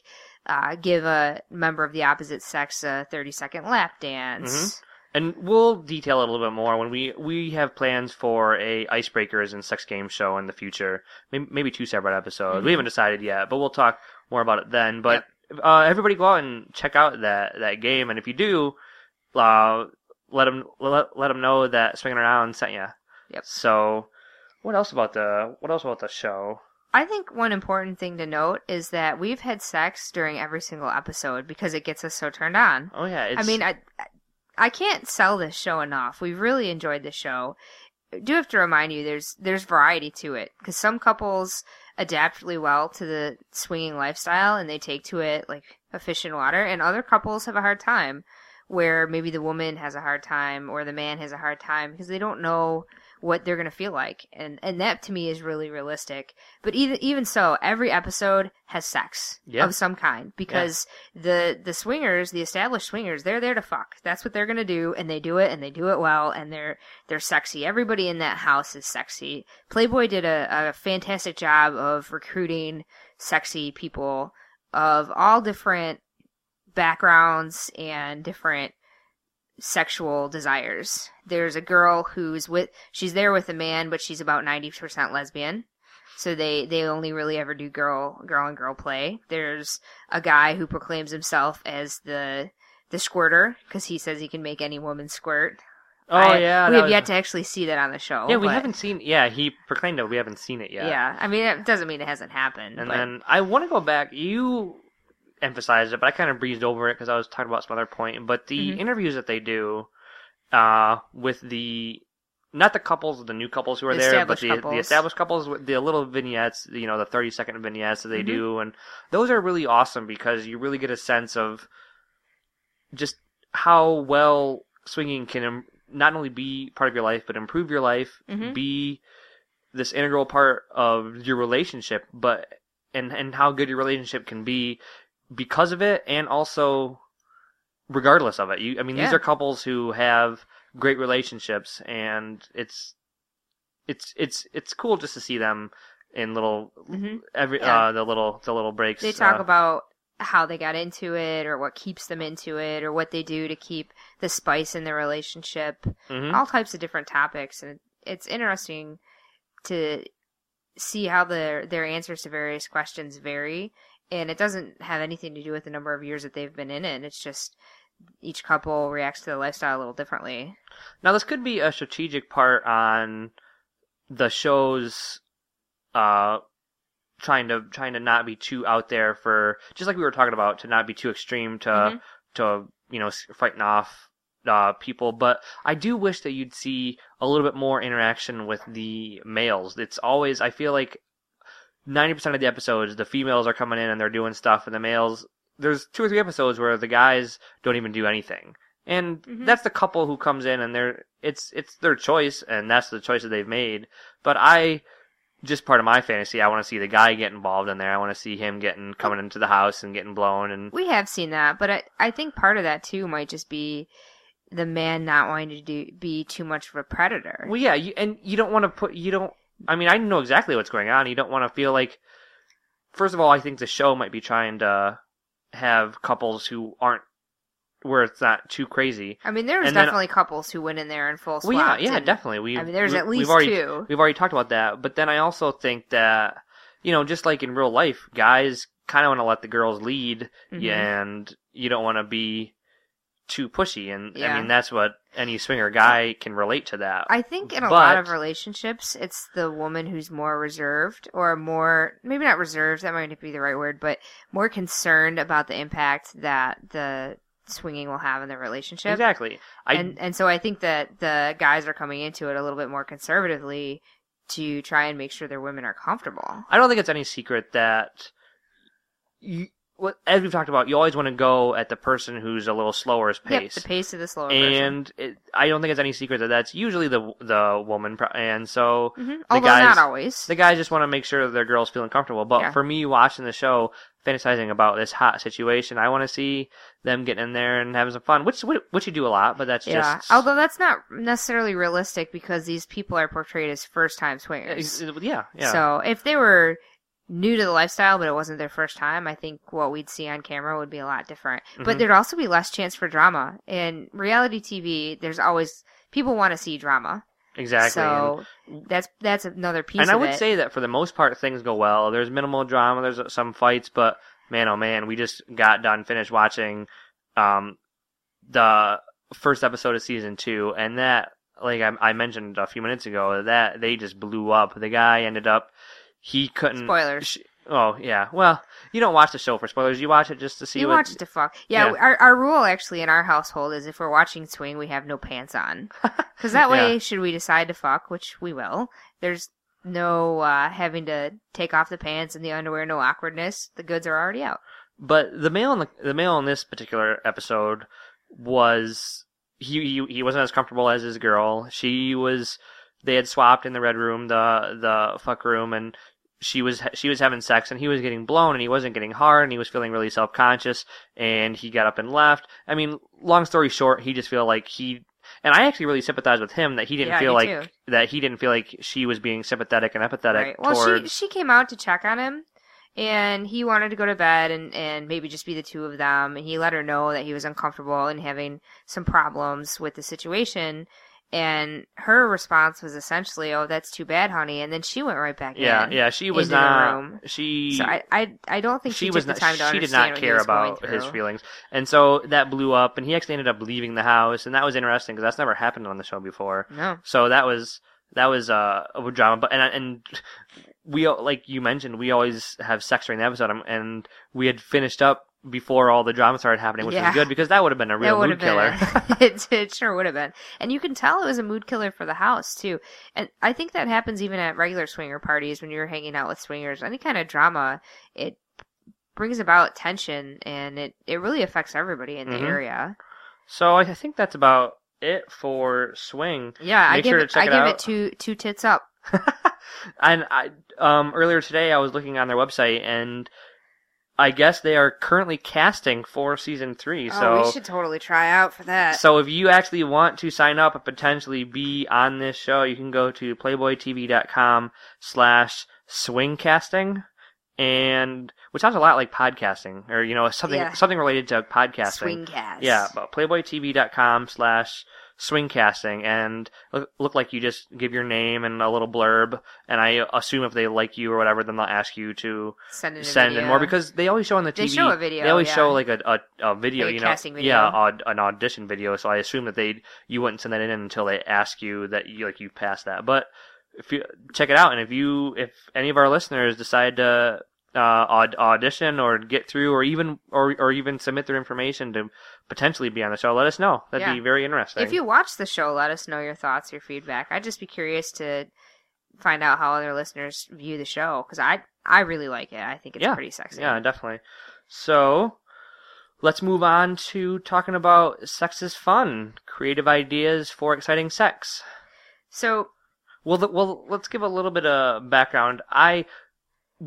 S4: uh, give a member of the opposite sex a 30 second lap dance.
S3: And we'll detail it a little bit more when we we have plans for a icebreakers and sex game show in the future. Maybe, maybe two separate episodes.
S4: Mm-hmm.
S3: We haven't decided yet, but we'll talk more about it then. But uh, everybody go out and check out that that game, and if you do, uh, let them let, let them know that swinging around sent you.
S4: Yep.
S3: So What else about the What else about the show?
S4: I think one important thing to note is that we've had sex during every single episode because it gets us so turned on.
S3: Oh yeah, it's,
S4: I mean, I I can't sell this show enough. We've really enjoyed the show. I do have to remind you, there's there's variety to it because some couples adapt really well to the swinging lifestyle and they take to it like a fish in water, and other couples have a hard time where maybe the woman has a hard time or the man has a hard time because they don't know what they're going to feel like and and that to me is really realistic. But even even so every episode has sex
S3: Yeah.
S4: of some kind because the the swingers the established swingers they're there to fuck. That's what they're going to do and they do it and they do it well and they're they're sexy. Everybody in that house is sexy. Playboy did a, a fantastic job of recruiting sexy people of all different backgrounds and different sexual desires. There's a girl who's with she's there with a man, but she's about ninety percent lesbian. So they they only really ever do girl girl and girl play. There's a guy who proclaims himself as the the squirter because he says he can make any woman squirt.
S3: oh
S4: I-
S3: yeah,
S4: we have
S3: was-
S4: yet to actually see that on the show.
S3: Yeah, we
S4: but-
S3: haven't seen. Yeah, he proclaimed it. We haven't seen it yet.
S4: Yeah. I mean, it doesn't mean it hasn't happened.
S3: And
S4: but
S3: then I want to go back. You emphasized it, but I kind of breezed over it because I was talking about some other point. But the
S4: Mhm.
S3: interviews that they do uh, with the not the couples, the new couples who are
S4: The
S3: there, but the,
S4: couples.
S3: the established couples with the little vignettes, you know, the thirty second vignettes that they
S4: Mhm.
S3: do, and those are really awesome because you really get a sense of just how well swinging can im- not only be part of your life but improve your life,
S4: Mhm.
S3: be this integral part of your relationship, but and and how good your relationship can be because of it, and also regardless of it. You, I mean, these are couples who have great relationships, and it's it's it's it's cool just to see them in little
S4: Mhm.
S3: every
S4: Yeah.
S3: uh the little the little breaks.
S4: they talk
S3: uh,
S4: about how they got into it or what keeps them into it or what they do to keep the spice in their relationship
S3: mhm.
S4: all types of different topics and it's interesting to see how their their answers to various questions vary and it doesn't have anything to do with the number of years that they've been in it it's just each couple reacts to the lifestyle a little differently
S3: Now, this could be a strategic part on the show's uh, trying to trying to not be too out there for just like we were talking about to not be too extreme to
S4: Mhm.
S3: to you know fighting off uh, people. But I do wish that you'd see a little bit more interaction with the males. It's always I feel like ninety percent of the episodes the females are coming in and they're doing stuff, and the males there's two or three episodes where the guys don't even do anything. And
S4: Mhm.
S3: that's the couple who comes in and they're it's it's their choice and that's the choice that they've made. But I just part of my fantasy, I want to see the guy get involved in there. I want to see him getting coming into the house and getting blown and
S4: we have seen that but i i think part of that too might just be the man not wanting to do be too much of a predator
S3: Well, yeah, you, and you don't want to put you don't. I mean, I know exactly what's going on. You don't want to feel like. First of all, I think the show might be trying to have couples who aren't where it's not too crazy.
S4: I mean, there's
S3: And then-
S4: definitely couples who went in there in full
S3: Well, yeah, yeah,
S4: and-
S3: definitely. We,
S4: I mean, there's
S3: we,
S4: at least
S3: we've already,
S4: two.
S3: We've already talked about that, but then I also think that you know, just like in real life, guys kind of want to let the girls lead,
S4: Mhm.
S3: and you don't want to be too pushy. And I mean, that's what any swinger guy can relate to that.
S4: I think in a lot of relationships, it's the woman who's more reserved or more, maybe not reserved, that might not be the right word, but more concerned about the impact that the swinging will have in the relationship.
S3: exactly. I
S4: and and so I think that the guys are coming into it a little bit more conservatively to try and make sure their women are comfortable.
S3: I don't think it's any secret that you, as we've talked about, you always want to go at the person who's a little slower pace.
S4: Yep, the pace of the slower
S3: and it, I don't think it's any secret that that's usually the the woman, pro- and so
S4: Mhm.
S3: the
S4: Although
S3: guys,
S4: not always.
S3: the guys just want to make sure that their girl's feeling comfortable. But
S4: Yeah.
S3: for me, watching the show, fantasizing about this hot situation, I want to see them getting in there and having some fun, which which you do a lot, but that's
S4: yeah,
S3: just
S4: although that's not necessarily realistic because these people are portrayed as first-time swingers.
S3: yeah, yeah.
S4: So if they were new to the lifestyle, but it wasn't their first time, I think what we'd see on camera would be a lot different. But
S3: Mhm.
S4: there'd also be less chance for drama. In reality TV, there's always people want to see drama.
S3: exactly. And-
S4: So that's that's another piece.
S3: and I would
S4: it.
S3: say that for the most part, things go well. There's minimal drama. There's some fights, but man, oh man, we just got done finished watching um, the first episode of season two, and that like I, I mentioned a few minutes ago, that they just blew up. The guy ended up he couldn't
S4: Spoilers.
S3: sh- oh yeah, well you don't watch the show for spoilers. You watch it just to see
S4: You
S3: what.
S4: watch it to fuck. Yeah,
S3: Yeah.
S4: Our, our rule actually in our household is if we're watching Swing, we have no pants on. Because that way,
S3: Yeah.
S4: should we decide to fuck, which we will, there's no uh, having to take off the pants and the underwear, no awkwardness. The goods are already out.
S3: But the male in the, the male in this particular episode was he, he he wasn't as comfortable as his girl. She was they had swapped in the red room, the the fuck room, and she was she was having sex and he was getting blown and he wasn't getting hard and he was feeling really self conscious and he got up and left. I mean, long story short, he just feel like he and I actually really sympathize with him that he didn't
S4: Yeah,
S3: feel like
S4: too.
S3: that he didn't feel like she was being sympathetic and empathetic
S4: Right. Well,
S3: towards
S4: she she came out to check on him, and he wanted to go to bed and and maybe just be the two of them. And he let her know that he was uncomfortable and having some problems with the situation. And her response was essentially, "Oh, that's too bad, honey." And then she went right back
S3: yeah
S4: in.
S3: yeah yeah. she was not
S4: room.
S3: she
S4: So I, I I don't think she,
S3: she
S4: took
S3: was
S4: the
S3: not,
S4: time to
S3: she did not care about his feelings and so that blew up and he actually ended up leaving the house and that was interesting because that's never happened on the show before
S4: No.
S3: so that was that was uh, a drama but and and we like you mentioned we always have sex during the episode um, and we had finished up before all the drama started happening which
S4: Yeah.
S3: was good because that would have been a real mood killer
S4: it, it sure would have been. And you can tell it was a mood killer for the house too. And I think that happens even at regular swinger parties when you're hanging out with swingers. Any kind of drama, it brings about tension and it, it really affects everybody in the
S3: Mhm.
S4: area.
S3: so I think that's about it for swing
S4: Yeah, I
S3: Make
S4: give
S3: sure to
S4: it I
S3: it
S4: give
S3: out.
S4: it two two tits up.
S3: and I um earlier today I was looking on their website and I guess they are currently casting for season three. So
S4: oh, we should totally try out for that.
S3: so if you actually want to sign up and potentially be on this show, you can go to playboytv.com slash swingcasting and which sounds a lot like podcasting or you know something
S4: Yeah.
S3: something related to podcasting.
S4: Swingcast.
S3: Yeah, but playboytv.com slash swingcasting and look, look like you just give your name and a little blurb and I assume if they like you or whatever then they'll ask you to
S4: Send in a
S3: send in more because they always show on the TV
S4: They show a video,
S3: they always
S4: yeah.
S3: show like a, a, a video
S4: Like a
S3: you know
S4: casting video.
S3: yeah aud- an audition video so I assume that they you wouldn't send that in until they ask you that you like you passed that but if you check it out and if you if any of our listeners decide to uh, aud- audition or get through or even or or even submit their information to potentially be on the show let us know that'd
S4: Yeah.
S3: be very interesting
S4: If you watch the show, let us know your thoughts, your feedback. I'd just be curious to find out how other listeners view the show because I I really like it. I think it's
S3: Yeah.
S4: pretty sexy.
S3: Yeah, definitely. So, let's move on to talking about sex is fun, creative ideas for exciting sex.
S4: So
S3: Well, the, well, let's give a little bit of background. I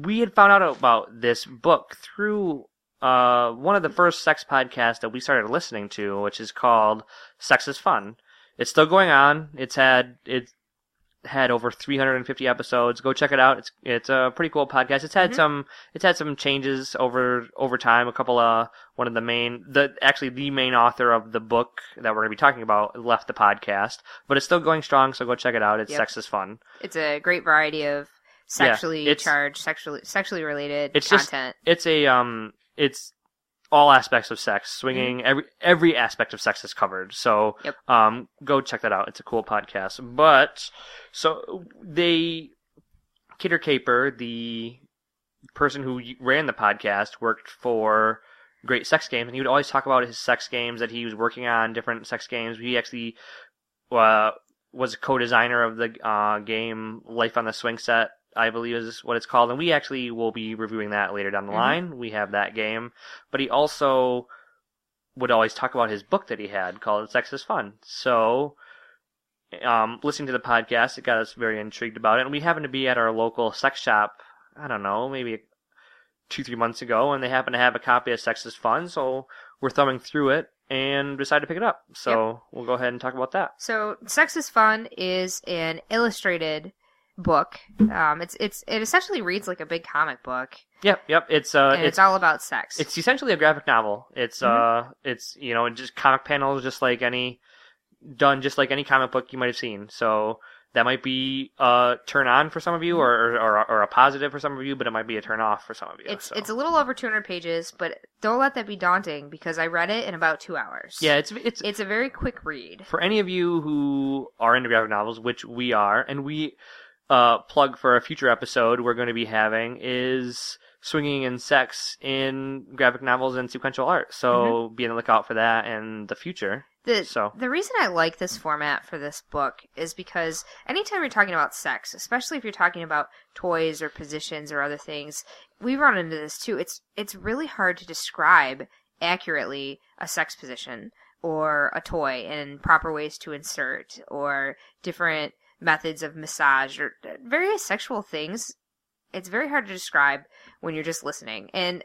S3: we had found out about this book through uh, one of the first sex podcasts that we started listening to, which is called "Sex is Fun." It's still going on. It's had it had over 350 episodes. Go check it out. It's it's a pretty cool podcast. It's had some it's had some changes over over time. A couple of one of the main the actually the main author of the book that we're going to be talking about left the podcast, but it's still going strong. So go check it out. It's
S4: Yep.
S3: Sex is Fun.
S4: it's a great variety of sexually
S3: it's-
S4: charged, sexually sexually related
S3: It's just
S4: content.
S3: it's a um it's all aspects of sex, swinging every every aspect of sex is covered. So
S4: Yep.
S3: um go check that out. It's a cool podcast. But so they Kidder Kaper, the person who ran the podcast, worked for Great Sex Games, and he would always talk about his sex games that he was working on, different sex games. He actually uh, was a co-designer of the uh, game Life on the Swing Set, I believe is what it's called, and we actually will be reviewing that later down the
S4: Mhm.
S3: line. We have that game, but he also would always talk about his book that he had called Sex is Fun. So, um, listening to the podcast, it got us very intrigued about it, and we happened to be at our local sex shop. I don't know, maybe two, three months ago, and they happened to have a copy of Sex is Fun, so we're thumbing through it and decided to pick it up. So we'll go ahead and talk about that.
S4: So, Sex is Fun is an illustrated book. Um, it's it's it essentially reads like a big comic book,
S3: Yep, yep. It's uh,
S4: and it's,
S3: it's
S4: all about sex.
S3: it's essentially a graphic novel. It's
S4: Mm-hmm.
S3: uh, it's you know just comic panels, just like any done, just like any comic book you might have seen. So that might be a turn on for some of you, or, or or or a positive for some of you, but it might be a turn off for some of you.
S4: It's
S3: so.
S4: it's a little over 200 pages, but don't let that be daunting because I read it in about two hours.
S3: yeah, it's it's
S4: it's a very quick read.
S3: for any of you who are into graphic novels, which we are, and we uh, plug for a future episode we're going to be having is swinging and sex in graphic novels and sequential art. So be on the lookout for that in the future.
S4: The,
S3: So-
S4: the reason I like this format for this book is because anytime you're talking about sex, especially if you're talking about toys or positions or other things, we run into this too. It's it's really hard to describe accurately a sex position or a toy and proper ways to insert or different methods of massage or uh, various sexual things. It's very hard to describe when you're just listening. And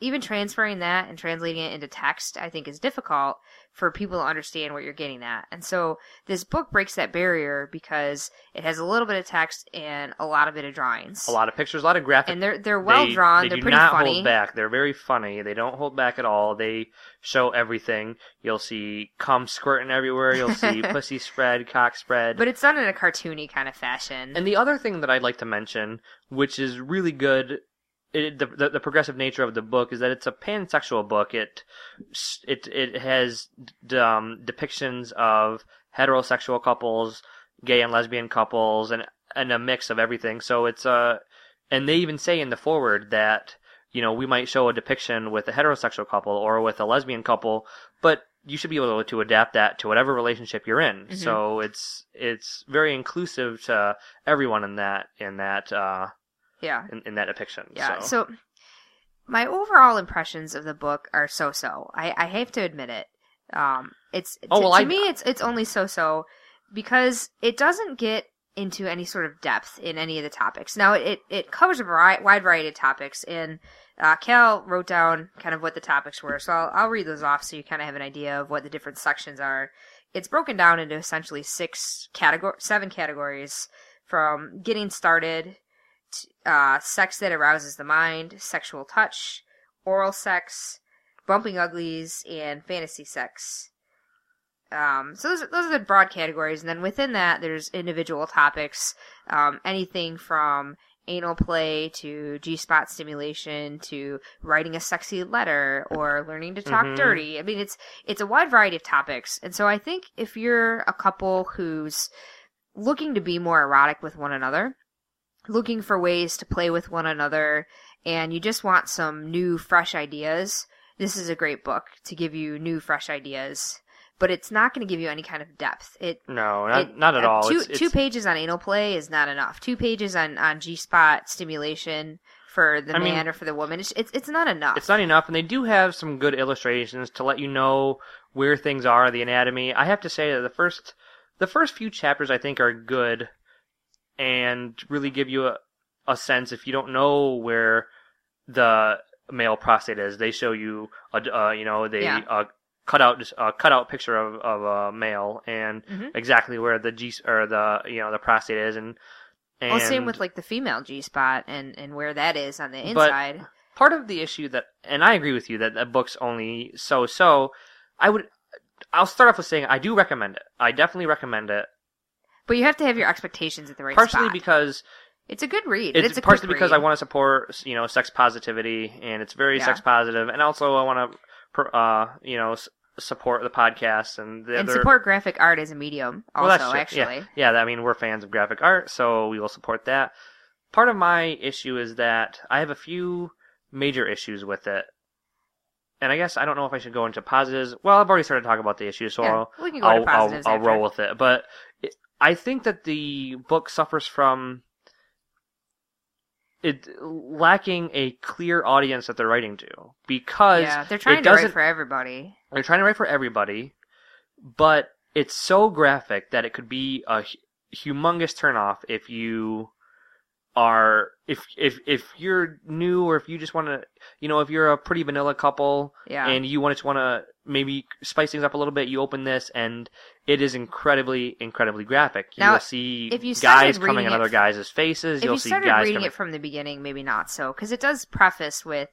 S4: even transferring that and translating it into text, I think, is difficult for people to understand what you're getting at. And so this book breaks that barrier because it has a little bit of text and a lot of bit of drawings.
S3: A lot of pictures, a lot of graphic.
S4: And they're they're well
S3: they,
S4: drawn.
S3: They
S4: They're
S3: do
S4: pretty
S3: not
S4: funny.
S3: hold back. They're very funny. They don't hold back at all. They show everything. You'll see cum squirting everywhere. You'll see pussy spread, cock spread.
S4: But it's done in a cartoony kind of fashion.
S3: And the other thing that I'd like to mention, which is really good, it, the, the the progressive nature of the book is that it's a pansexual book. It it it has d- um, depictions of heterosexual couples, gay and lesbian couples, and and a mix of everything. So it's a, and they even say in the forward that you know we might show a depiction with a heterosexual couple or with a lesbian couple, but you should be able to adapt that to whatever relationship you're in.
S4: Mm-hmm.
S3: So it's it's very inclusive to everyone in that in that uh,
S4: yeah.
S3: in, in that depiction.
S4: Yeah.
S3: So,
S4: So. my overall impressions of the book are so-so. I, I have to admit it. Um, it's
S3: Oh,
S4: to,
S3: well,
S4: to
S3: I-
S4: me it's it's only so-so because it doesn't get into any sort of depth in any of the topics. Now it it, covers a vari- wide variety of topics, and uh, Cal wrote down kind of what the topics were. So I'll, I'll read those off so you kind of have an idea of what the different sections are. It's broken down into essentially six category, seven categories from getting started uh, sex that arouses the mind, sexual touch, oral sex, bumping uglies, and fantasy sex. Um, so those are, those are the broad categories, and then within that, there's individual topics, um, anything from anal play to G-spot stimulation to writing a sexy letter or learning to talk
S3: Mhm.
S4: dirty. I mean, it's it's a wide variety of topics, and so I think if you're a couple who's looking to be more erotic with one another, looking for ways to play with one another, and you just want some new, fresh ideas, this is a great book to give you new, fresh ideas. But it's not going to give you any kind of depth. It
S3: no, not,
S4: it-
S3: not at
S4: uh,
S3: all.
S4: Two,
S3: it's, it's,
S4: two pages on anal play is not enough. Two pages on, on G spot stimulation for the
S3: I mean,
S4: man or for the woman. It's, it's it's not enough.
S3: it's not enough, and they do have some good illustrations to let you know where things are, the anatomy. I have to say that the first the first few chapters I think are good and really give you a, a sense if you don't know where the male prostate is. They show you a uh, you know they
S4: Yeah.
S3: uh, cut out just a cut out picture of, of a male and
S4: Mhm.
S3: exactly where the G or the you know the prostate is and. And
S4: well, same with like the female G spot and and where that is on the
S3: But-
S4: inside.
S3: part of the issue that, and I agree with you that the book's only so so. I would, I'll start off with saying I do recommend it. I definitely recommend it.
S4: But you have to have your expectations at the right
S3: Partially
S4: spot.
S3: because
S4: it's a good read.
S3: it's,
S4: It's, a
S3: partially because
S4: read.
S3: I want to support you know sex positivity and it's very
S4: Yeah.
S3: sex positive, and also I want to, uh, you know, support the podcast and the
S4: and
S3: other.
S4: support graphic art as a medium. Also,
S3: well,
S4: actually,
S3: Yeah, yeah. I mean, we're fans of graphic art, so we will support that. Part of my issue is that I have a few major issues with it. And I guess I don't know if I should go into positives. Well, I've already started talking about the issues, so
S4: Yeah,
S3: I'll,
S4: we can go
S3: I'll, I'll, I'll roll with it. But I think that the book suffers from it lacking a clear audience that they're writing to because
S4: yeah, they're
S3: it
S4: trying to write for everybody.
S3: they're trying to write for everybody, but it's so graphic that it could be a hu- humongous turnoff if you are if if if you're new or if you just want to you know if you're a pretty vanilla couple
S4: Yeah.
S3: and you want to want to maybe spice things up a little bit you open this and it is incredibly incredibly graphic.
S4: Now,
S3: you'll see
S4: if you
S3: guys coming on
S4: it
S3: other guys' faces.
S4: if
S3: you'll
S4: you
S3: see
S4: started
S3: guys
S4: reading
S3: coming
S4: it from the beginning, maybe not so, because it does preface with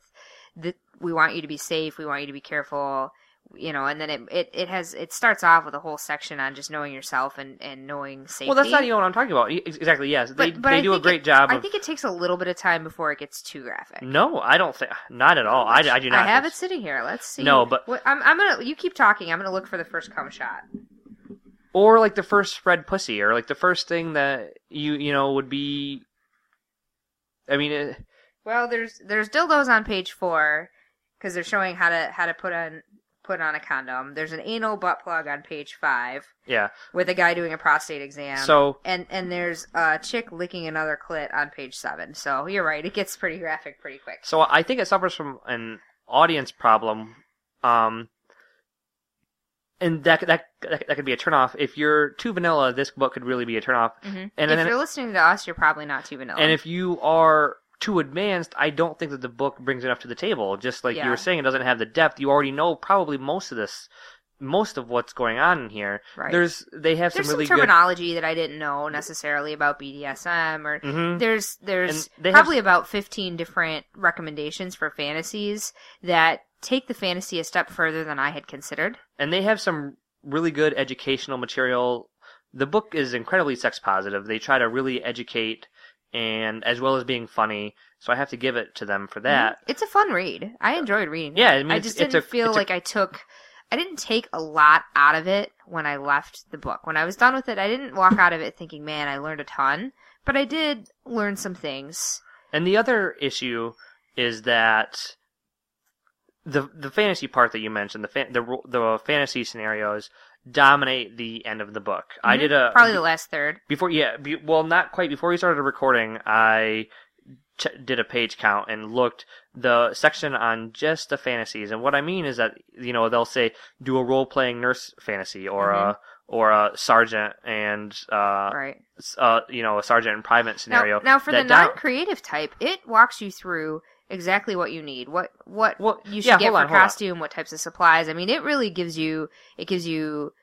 S4: that we want you to be safe, we want you to be careful, you know, and then it, it it has it starts off with a whole section on just knowing yourself and and knowing safety.
S3: Well, that's not even what I'm talking about. Exactly. Yes, they
S4: But, but
S3: they
S4: I
S3: do a great
S4: it-
S3: job.
S4: I
S3: of,
S4: think it takes a little bit of time before it gets too graphic.
S3: no, I don't think not at all. I, I do not.
S4: I have
S3: think
S4: it sitting here. Let's see.
S3: No, but-
S4: What- I'm, I'm gonna. You keep talking. I'm gonna look for the first cum shot.
S3: or like the first spread pussy, or like the first thing that you you know would be. I mean, it,
S4: Well, there's there's dildos on page four because they're showing how to how to put on put on a condom. There's an anal butt plug on page five
S3: yeah.
S4: with a guy doing a prostate exam.
S3: So
S4: and and there's a chick licking another clit on page seven. So you're right. It gets pretty graphic pretty quick.
S3: so I think it suffers from an audience problem. Um. And that, that that that could be a turnoff. If you're too vanilla, this book could really be a turnoff.
S4: Mhm.
S3: And
S4: if you're listening to us, you're probably not too vanilla.
S3: And if you are too advanced, I don't think that the book brings enough to the table. Just like you were saying, it doesn't have the depth. You already know probably most of this, most of what's going on in here.
S4: Right.
S3: There's they have
S4: there's
S3: some really
S4: some terminology that I didn't know necessarily about BDSM or
S3: good. hmm
S4: there's there's
S3: they have-
S4: probably about 15 different recommendations for fantasies that take the fantasy a step further than I had considered.
S3: And they have some really good educational material. The book is incredibly sex positive. They try to really educate and as well as being funny. So I have to give it to them for mm-hmm. that.
S4: It's a fun read. I enjoyed reading.
S3: Yeah,
S4: it.
S3: I mean,
S4: I just didn't
S3: a-
S4: feel like I took I didn't take a lot out of it when I left the book. When I was done with it, I didn't walk out of it thinking, "Man, I learned a ton." But I did learn some things.
S3: And the other issue is that the the fantasy part that you mentioned, the fa- the the fantasy scenarios dominate the end of the book. I
S4: Mhm.
S3: did a
S4: probably the last third.
S3: before yeah, be, well not quite before we started recording, I did a page count and looked the section on just the fantasies. And what I mean is that you know they'll say do a role playing nurse fantasy or a or a sergeant and uh,
S4: Right.
S3: uh you know a sergeant and private scenario.
S4: Now, now for the non-creative type, it walks you through exactly what you need, what what
S3: Well,
S4: you should
S3: yeah,
S4: get for
S3: on,
S4: costume, what types of supplies. I mean, it really gives you it gives you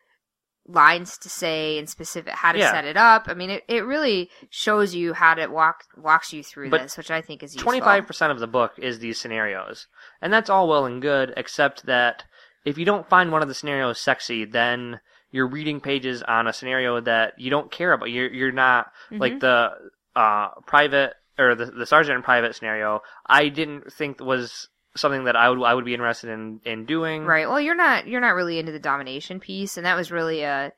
S4: lines to say and specific how to
S3: Yeah.
S4: set it up. I mean, it, it really shows you how to walk walks you through
S3: But
S4: this, which I think is useful.
S3: Twenty five percent of the book is these scenarios, and that's all well and good, except that if you don't find one of the scenarios sexy, then you're reading pages on a scenario that you don't care about. You're you're not
S4: Mm-hmm.
S3: like the uh, private or the the sergeant and private scenario. I didn't think was something that I would I would be interested in in doing.
S4: Right. Well, you're not you're not really into the domination piece, and that was really a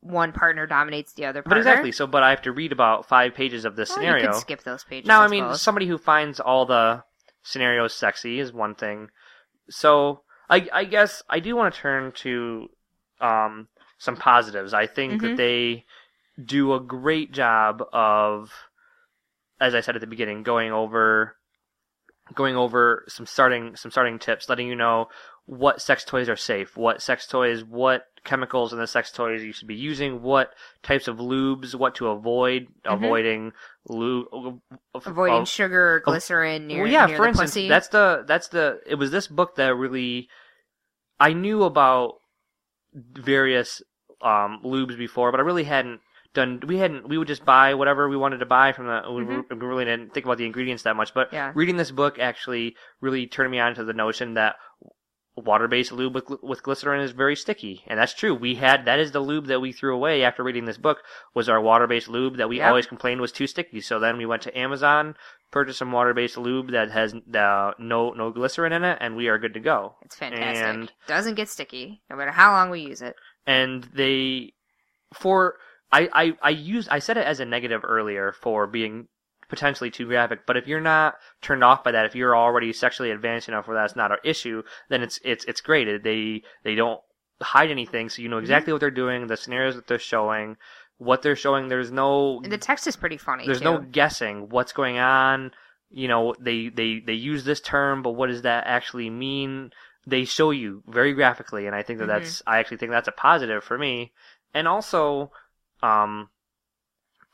S4: one partner dominates the other
S3: But exactly. So, but I have to read about five pages of this
S4: Well,
S3: scenario.
S4: You could skip those pages.
S3: Now,
S4: I,
S3: mean, somebody who finds all the scenarios sexy is one thing. So, I, I guess I do want to turn to um, some positives. I think that
S4: Mhm.
S3: they do a great job of, as I said at the beginning, going over going over some starting some starting tips, letting you know what sex toys are safe, what sex toys, what chemicals in the sex toys you should be using, what types of lubes, what to avoid, avoiding lube,
S4: Mm-hmm. avoiding
S3: of-
S4: sugar or glycerin near,
S3: well, yeah,
S4: near
S3: for instance,
S4: pussy.
S3: that's the that's the it was this book that really I knew about various um, lubes before, but I really hadn't done. We hadn't. We would just buy whatever we wanted to buy from the. We, we really didn't think about the ingredients that much. But
S4: Mm-hmm. Yeah.
S3: reading this book actually really turned me on to the notion that water-based lube with, with glycerin is very sticky, and that's true. We had that is the lube that we threw away after reading this book was our water-based lube that we
S4: Yep.
S3: always complained was too sticky. So then we went to Amazon, purchased some water-based lube that has uh, no no glycerin in it, and we are good to go.
S4: it's fantastic.
S3: And
S4: Doesn't get sticky no matter how long we use it.
S3: and they for I, I I used I said it as a negative earlier for being potentially too graphic, but if you're not turned off by that, if you're already sexually advanced enough where that's not an issue, then it's it's it's great. They they don't hide anything, so you know exactly what they're doing, the scenarios that they're showing, what they're showing. There's no
S4: And the text is pretty funny.
S3: there's
S4: too.
S3: no guessing what's going on. You know, they they they use this term, but what does that actually mean? They show you very graphically, and I think that
S4: Mm-hmm.
S3: that's I actually think that's a positive for me. And also, um,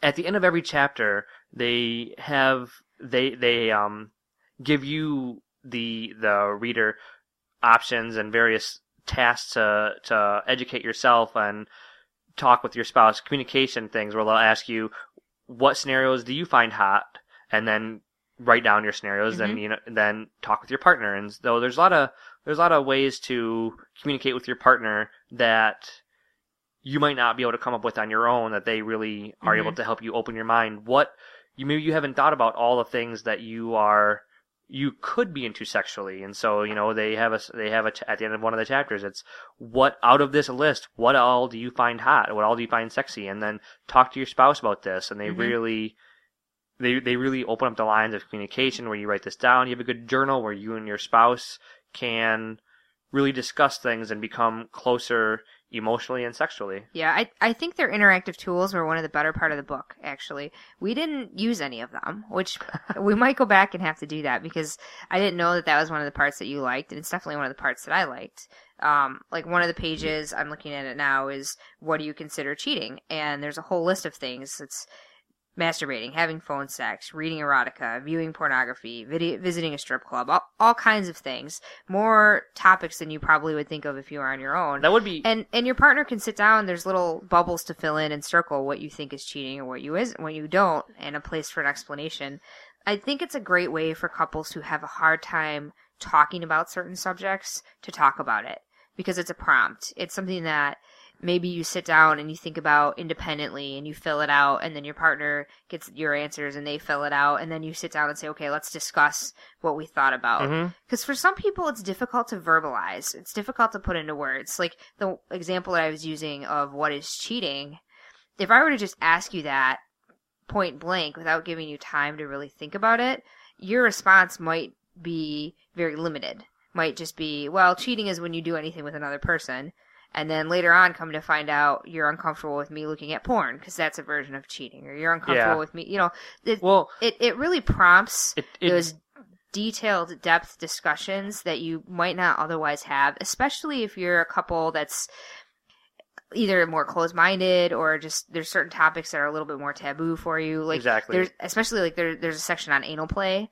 S3: at the end of every chapter, they have they they um give you the the reader options and various tasks to to educate yourself and talk with your spouse, communication things where they'll ask you what scenarios do you find hot, and then write down your scenarios, then you know, then talk with your partner. And so there's a lot of there's a lot of ways to communicate with your partner that you might not be able to come up with on your own that they really are able mm-hmm. to help you open your mind. What you maybe you haven't thought about all the things that you are you could be into sexually, and so you know they have a they have a at the end of one of the chapters. It's what out of this list, what all do you find hot? What all do you find sexy? And then talk to your spouse about this, and they mm-hmm. really they they really open up the lines of communication where you write this down. You have a good journal where you and your spouse can really discuss things and become closer emotionally and sexually.
S4: Yeah, I I think their interactive tools were one of the better part of the book. Actually, we didn't use any of them, which we might go back and have to do that because I didn't know that that was one of the parts that you liked, and it's definitely one of the parts that I liked. Um, like one of the pages I'm looking at it now is what do you consider cheating, and there's a whole list of things. It's masturbating, having phone sex, reading erotica, viewing pornography, video, visiting a strip club, all, all kinds of things. More topics than you probably would think of if you were on your own.
S3: That would be
S4: and and your partner can sit down. There's little bubbles to fill in and circle what you think is cheating or what you is what you don't, and a place for an explanation. I think it's a great way for couples who have a hard time talking about certain subjects to talk about it because it's a prompt. It's something that maybe you sit down and you think about independently and you fill it out and then your partner gets your answers and they fill it out and then you sit down and say okay let's discuss what we thought about. Mm-hmm. Because for some people it's difficult to verbalize. It's difficult to put into words. Like the example that i was using of what is cheating if i were to just ask you that point blank without giving you time to really think about it your response might be very limited. Might just be well cheating is when you do anything with another person and then later on come to find out you're uncomfortable with me looking at porn because that's a version of cheating or you're uncomfortable
S3: Yeah.
S4: with me you know it,
S3: well.
S4: it, it really prompts
S3: It, it,
S4: those detailed depth discussions that you might not otherwise have especially if you're a couple that's either more closed-minded or just there's certain topics that are a little bit more taboo for you like
S3: Exactly.
S4: there's especially like there, there's a section on anal play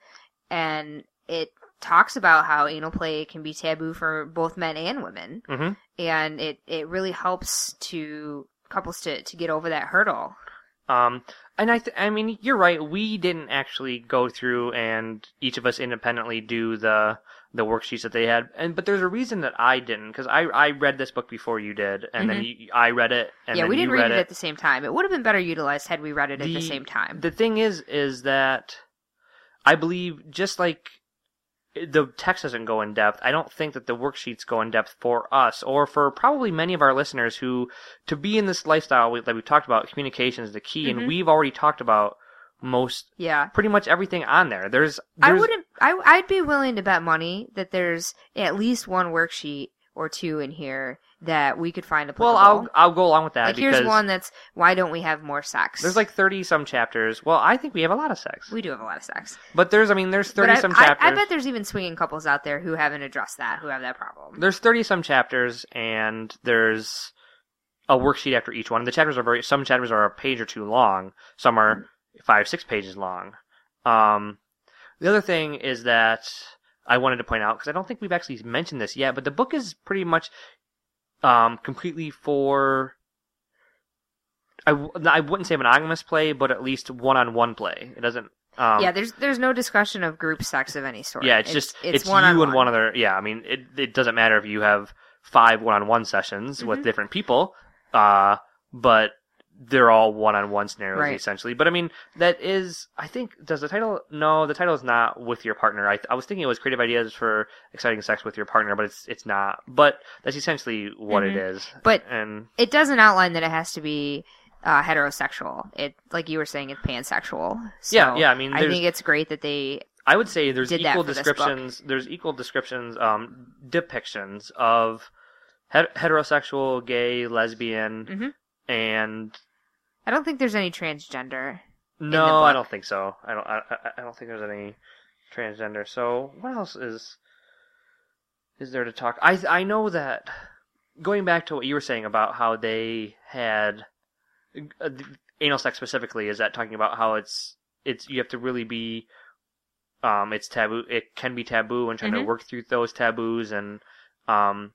S4: and it talks about how anal play can be taboo for both men and women
S3: Mhm.
S4: and it it really helps to couples to to get over that hurdle
S3: Um, and I, th- I mean, you're right. We didn't actually go through and each of us independently do the the worksheets that they had. And but there's a reason that I didn't because I I read this book before you did, and then you, I read it. And
S4: Mm-hmm. yeah we didn't read
S3: read
S4: it at the same time it would have been better utilized had we read it at the,
S3: The-
S4: same time
S3: The thing is, is that I believe just like the text doesn't go in depth, I don't think that the worksheets go in depth for us or for probably many of our listeners who, to be in this lifestyle we- that we talked about, communication is the key,
S4: Mm-hmm.
S3: and we've already talked about most,
S4: yeah
S3: pretty much everything on there. There's,
S4: I wouldn't. I I'd be willing to bet money that there's at least one worksheet or two in here that we could find applicable.
S3: well, I'll I'll go along with that
S4: like here's one that's why don't we have more sex?
S3: there's like thirty some chapters. Well, I think we have a lot of sex,
S4: we do have a lot of sex,
S3: but there's I mean there's thirty
S4: I,
S3: some
S4: I,
S3: chapters.
S4: I bet there's even swinging couples out there who haven't addressed that, who have that problem.
S3: there's 30 some chapters and there's a worksheet after each one the chapters are very some chapters are a page or two long some are five six pages long um the other thing is that i wanted to point out because i don't think we've actually mentioned this yet but the book is pretty much um completely for I, w- I wouldn't say monogamous play but at least one-on-one play it doesn't um,
S4: yeah, there's there's no discussion of group sex of any sort.
S3: yeah, it's, just it's, you
S4: one-on-one.
S3: and one other. Yeah, I mean, it it doesn't matter if you have five one-on-one sessions
S4: Mm-hmm.
S3: with different people, uh, but they're all one-on-one scenarios
S4: Right.
S3: essentially. But I mean, that is, I think, does the title? No, the title is not with your partner. I I was thinking it was creative ideas for exciting sex with your partner, but it's it's not. But that's essentially what it is.
S4: Mm-hmm. But-
S3: and
S4: It doesn't outline that it has to be uh, heterosexual. It like you were saying, it's pansexual. So
S3: Yeah, yeah, I mean,
S4: I think it's great that they
S3: I would say there's equal
S4: for this book.
S3: descriptions. There's equal descriptions, um, depictions of heterosexual, gay, lesbian,
S4: Mhm.
S3: and
S4: I don't think there's any transgender.
S3: no, I don't think so. I don't. I, I- don't think there's any transgender. So what else is is there to talk? I I know that going back to what you were saying about how they had uh, the anal sex specifically is that talking about how it's it's you have to really be um it's taboo it can be taboo and trying to
S4: Mhm.
S3: work through those taboos and um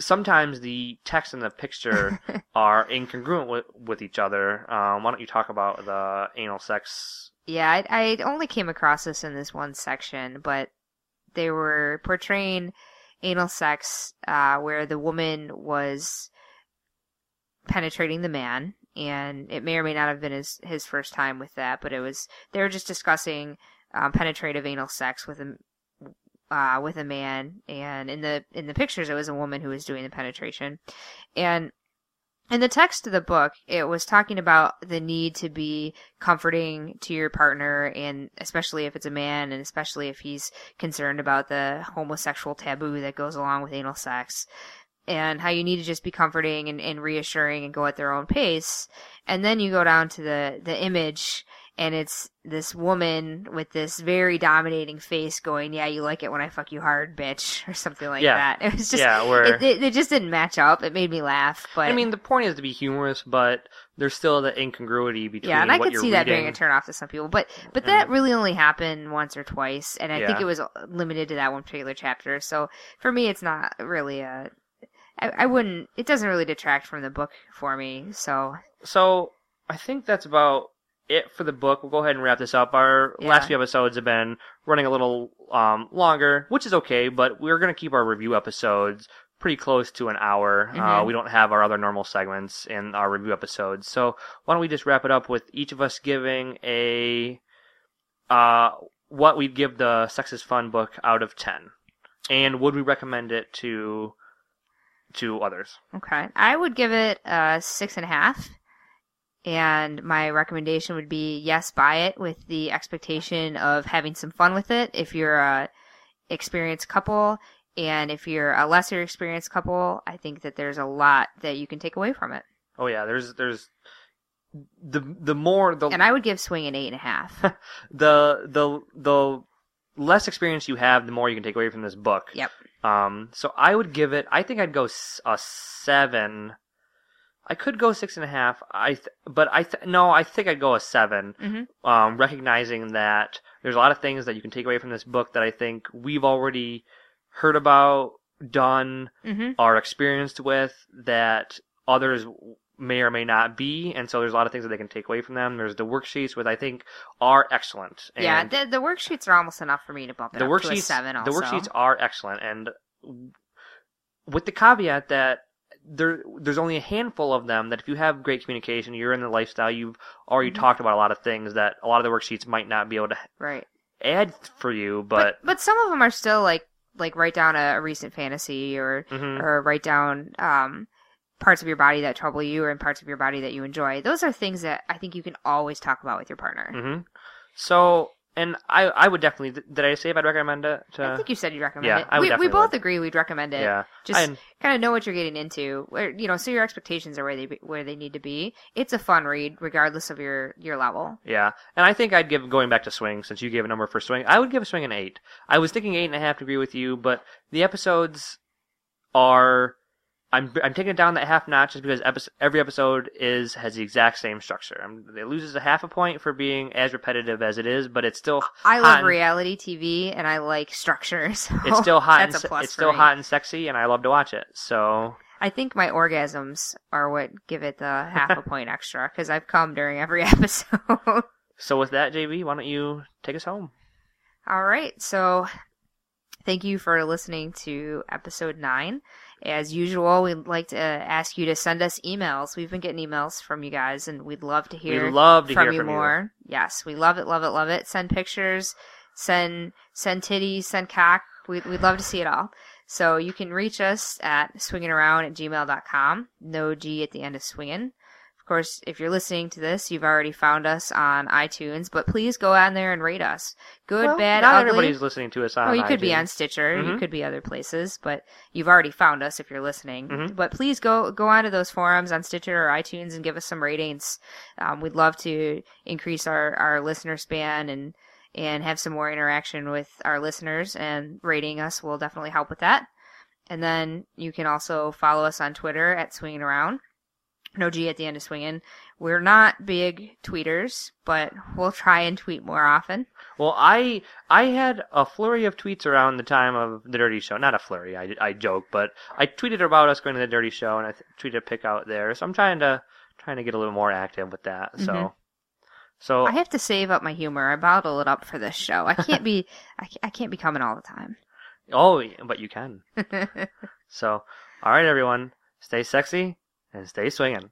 S3: sometimes the text and the picture are incongruent with, with each other. Um why don't you talk about the anal sex?
S4: Yeah, I, I only came across this in this one section, but they were portraying anal sex uh, where the woman was penetrating the man, and it may or may not have been his his first time with that, but it was they were just discussing um, penetrative anal sex with a uh, with a man, and in the in the pictures it was a woman who was doing the penetration, and in the text of the book, it was talking about the need to be comforting to your partner, and especially if it's a man, and especially if he's concerned about the homosexual taboo that goes along with anal sex, and how you need to just be comforting and, and reassuring and go at their own pace. And then you go down to the, the image, and it's this woman with this very dominating face going, "Yeah, you like it when I fuck you hard, bitch," or something like
S3: Yeah.
S4: that. It was just,
S3: Yeah, where-
S4: it, it, it just didn't match up. It made me laugh, but
S3: I mean, the point is to be humorous, but there's still the incongruity between
S4: yeah, and I could see that being a turn off to some people, but but that really only happened once or twice, and I think it was uh, limited to that one particular chapter. So for me, it's not really a. I, I wouldn't. It doesn't really detract from the book for me. So
S3: So I think that's about it for the book. We'll go ahead and wrap this up. Our
S4: Yeah.
S3: last few episodes have been running a little um, longer, which is okay, but we're going to keep our review episodes pretty close to an hour. Uh,
S4: Mhm.
S3: we don't have our other normal segments in our review episodes. So why don't we just wrap it up with each of us giving a uh, what we'd give the Sex is Fun book out of 10. And would we recommend it to to others?
S4: okay, I would give it a six and a half. And my recommendation would be yes, buy it with the expectation of having some fun with it. If you're a experienced couple, and if you're a lesser experienced couple, I think that there's a lot that you can take away from it.
S3: Oh yeah, there's there's the the more the
S4: And I would give Swing an eight and a half.
S3: the the the less experience you have, the more you can take away from this book.
S4: Yep.
S3: Um, so I would give it. I think I'd go a seven. I could go six and a half. I th- but I th- no, I think I'd go a 7
S4: Mhm.
S3: Um, recognizing that there's a lot of things that you can take away from this book that I think we've already heard about, done,
S4: hmm
S3: are experienced with that others may or may not be, and so there's a lot of things that they can take away from them. There's the worksheets, which I think are excellent. And
S4: Yeah, the, the worksheets are almost enough for me to bump it
S3: the
S4: up
S3: worksheets,
S4: to a seven. Also.
S3: the worksheets are excellent, and with the caveat that there there's only a handful of them that if you have great communication, you're in the lifestyle, you've already
S4: Mm-hmm.
S3: talked about a lot of things that a lot of the worksheets might not be able to
S4: right.
S3: add for you, but,
S4: but but some of them are still like like write down a, a recent fantasy or
S3: Mhm.
S4: or write down um parts of your body that trouble you or in parts of your body that you enjoy. Those are things that I think you can always talk about with your partner.
S3: hmm So, and I I would definitely did I say if I'd recommend it to
S4: I think you said you'd recommend
S3: yeah,
S4: it.
S3: I would
S4: we we both
S3: would.
S4: agree we'd recommend it.
S3: yeah
S4: Just kind of know what you're getting into, where you know, so your expectations are where they be, where they need to be. It's a fun read, regardless of your your level.
S3: Yeah, and I think I'd give going back to swing since you gave a number for swing. I would give a swing an eight. I was thinking eight and a half to agree with you, but the episodes are. I'm I'm taking it down that half notch just because episode, every episode is has the exact same structure. Um it loses a half a point for being as repetitive as it is, but it's still
S4: I love
S3: and-
S4: reality TV and I like structure. So
S3: It's still hot. and,
S4: That's a plus
S3: it's still
S4: me.
S3: hot and sexy, and I love to watch it. So
S4: I think my orgasms are what give it the half a point extra because I've come during every episode.
S3: so with that, JB, why don't you take us home?
S4: All right, so thank you for listening to episode nine. As usual, we'd like to ask you to send us emails. We've been getting emails from you guys, and we'd love to hear
S3: love to
S4: from
S3: hear
S4: you
S3: from you.
S4: more. Yes, we love it, love it, love it. Send pictures, send send titties, send cock. We'd, we'd love to see it all. So you can reach us at swingingaround at gmail.com. No G at the end of swinging. Of course, if you're listening to this, you've already found us on iTunes, but please go on there and rate us. Good,
S3: Well,
S4: bad,
S3: not
S4: ugly.
S3: everybody's listening to us on.
S4: Oh, you could be
S3: iTunes.
S4: on Stitcher. You
S3: Mhm.
S4: could be other places, but you've already found us if you're listening.
S3: Mhm.
S4: But please go go onto those forums on Stitcher or iTunes and give us some ratings. Um, we'd love to increase our, our listener span and and have some more interaction with our listeners. And rating us will definitely help with that. And then you can also follow us on Twitter at Swinging Around. No G at the end of swinging. We're not big tweeters, but we'll try and tweet more often.
S3: Well, I I had a flurry of tweets around the time of the Dirty Show. Not a flurry, I, I joke, but I tweeted about us going to the Dirty Show, and I th- tweeted a pic out there. So I'm trying to trying to get a little more active with that. So
S4: Mhm.
S3: So
S4: I have to save up my humor. I bottle it up for this show. I can't be. I, I can't be coming all the time.
S3: oh, but you can. So, all right, everyone, stay sexy and stay swinging.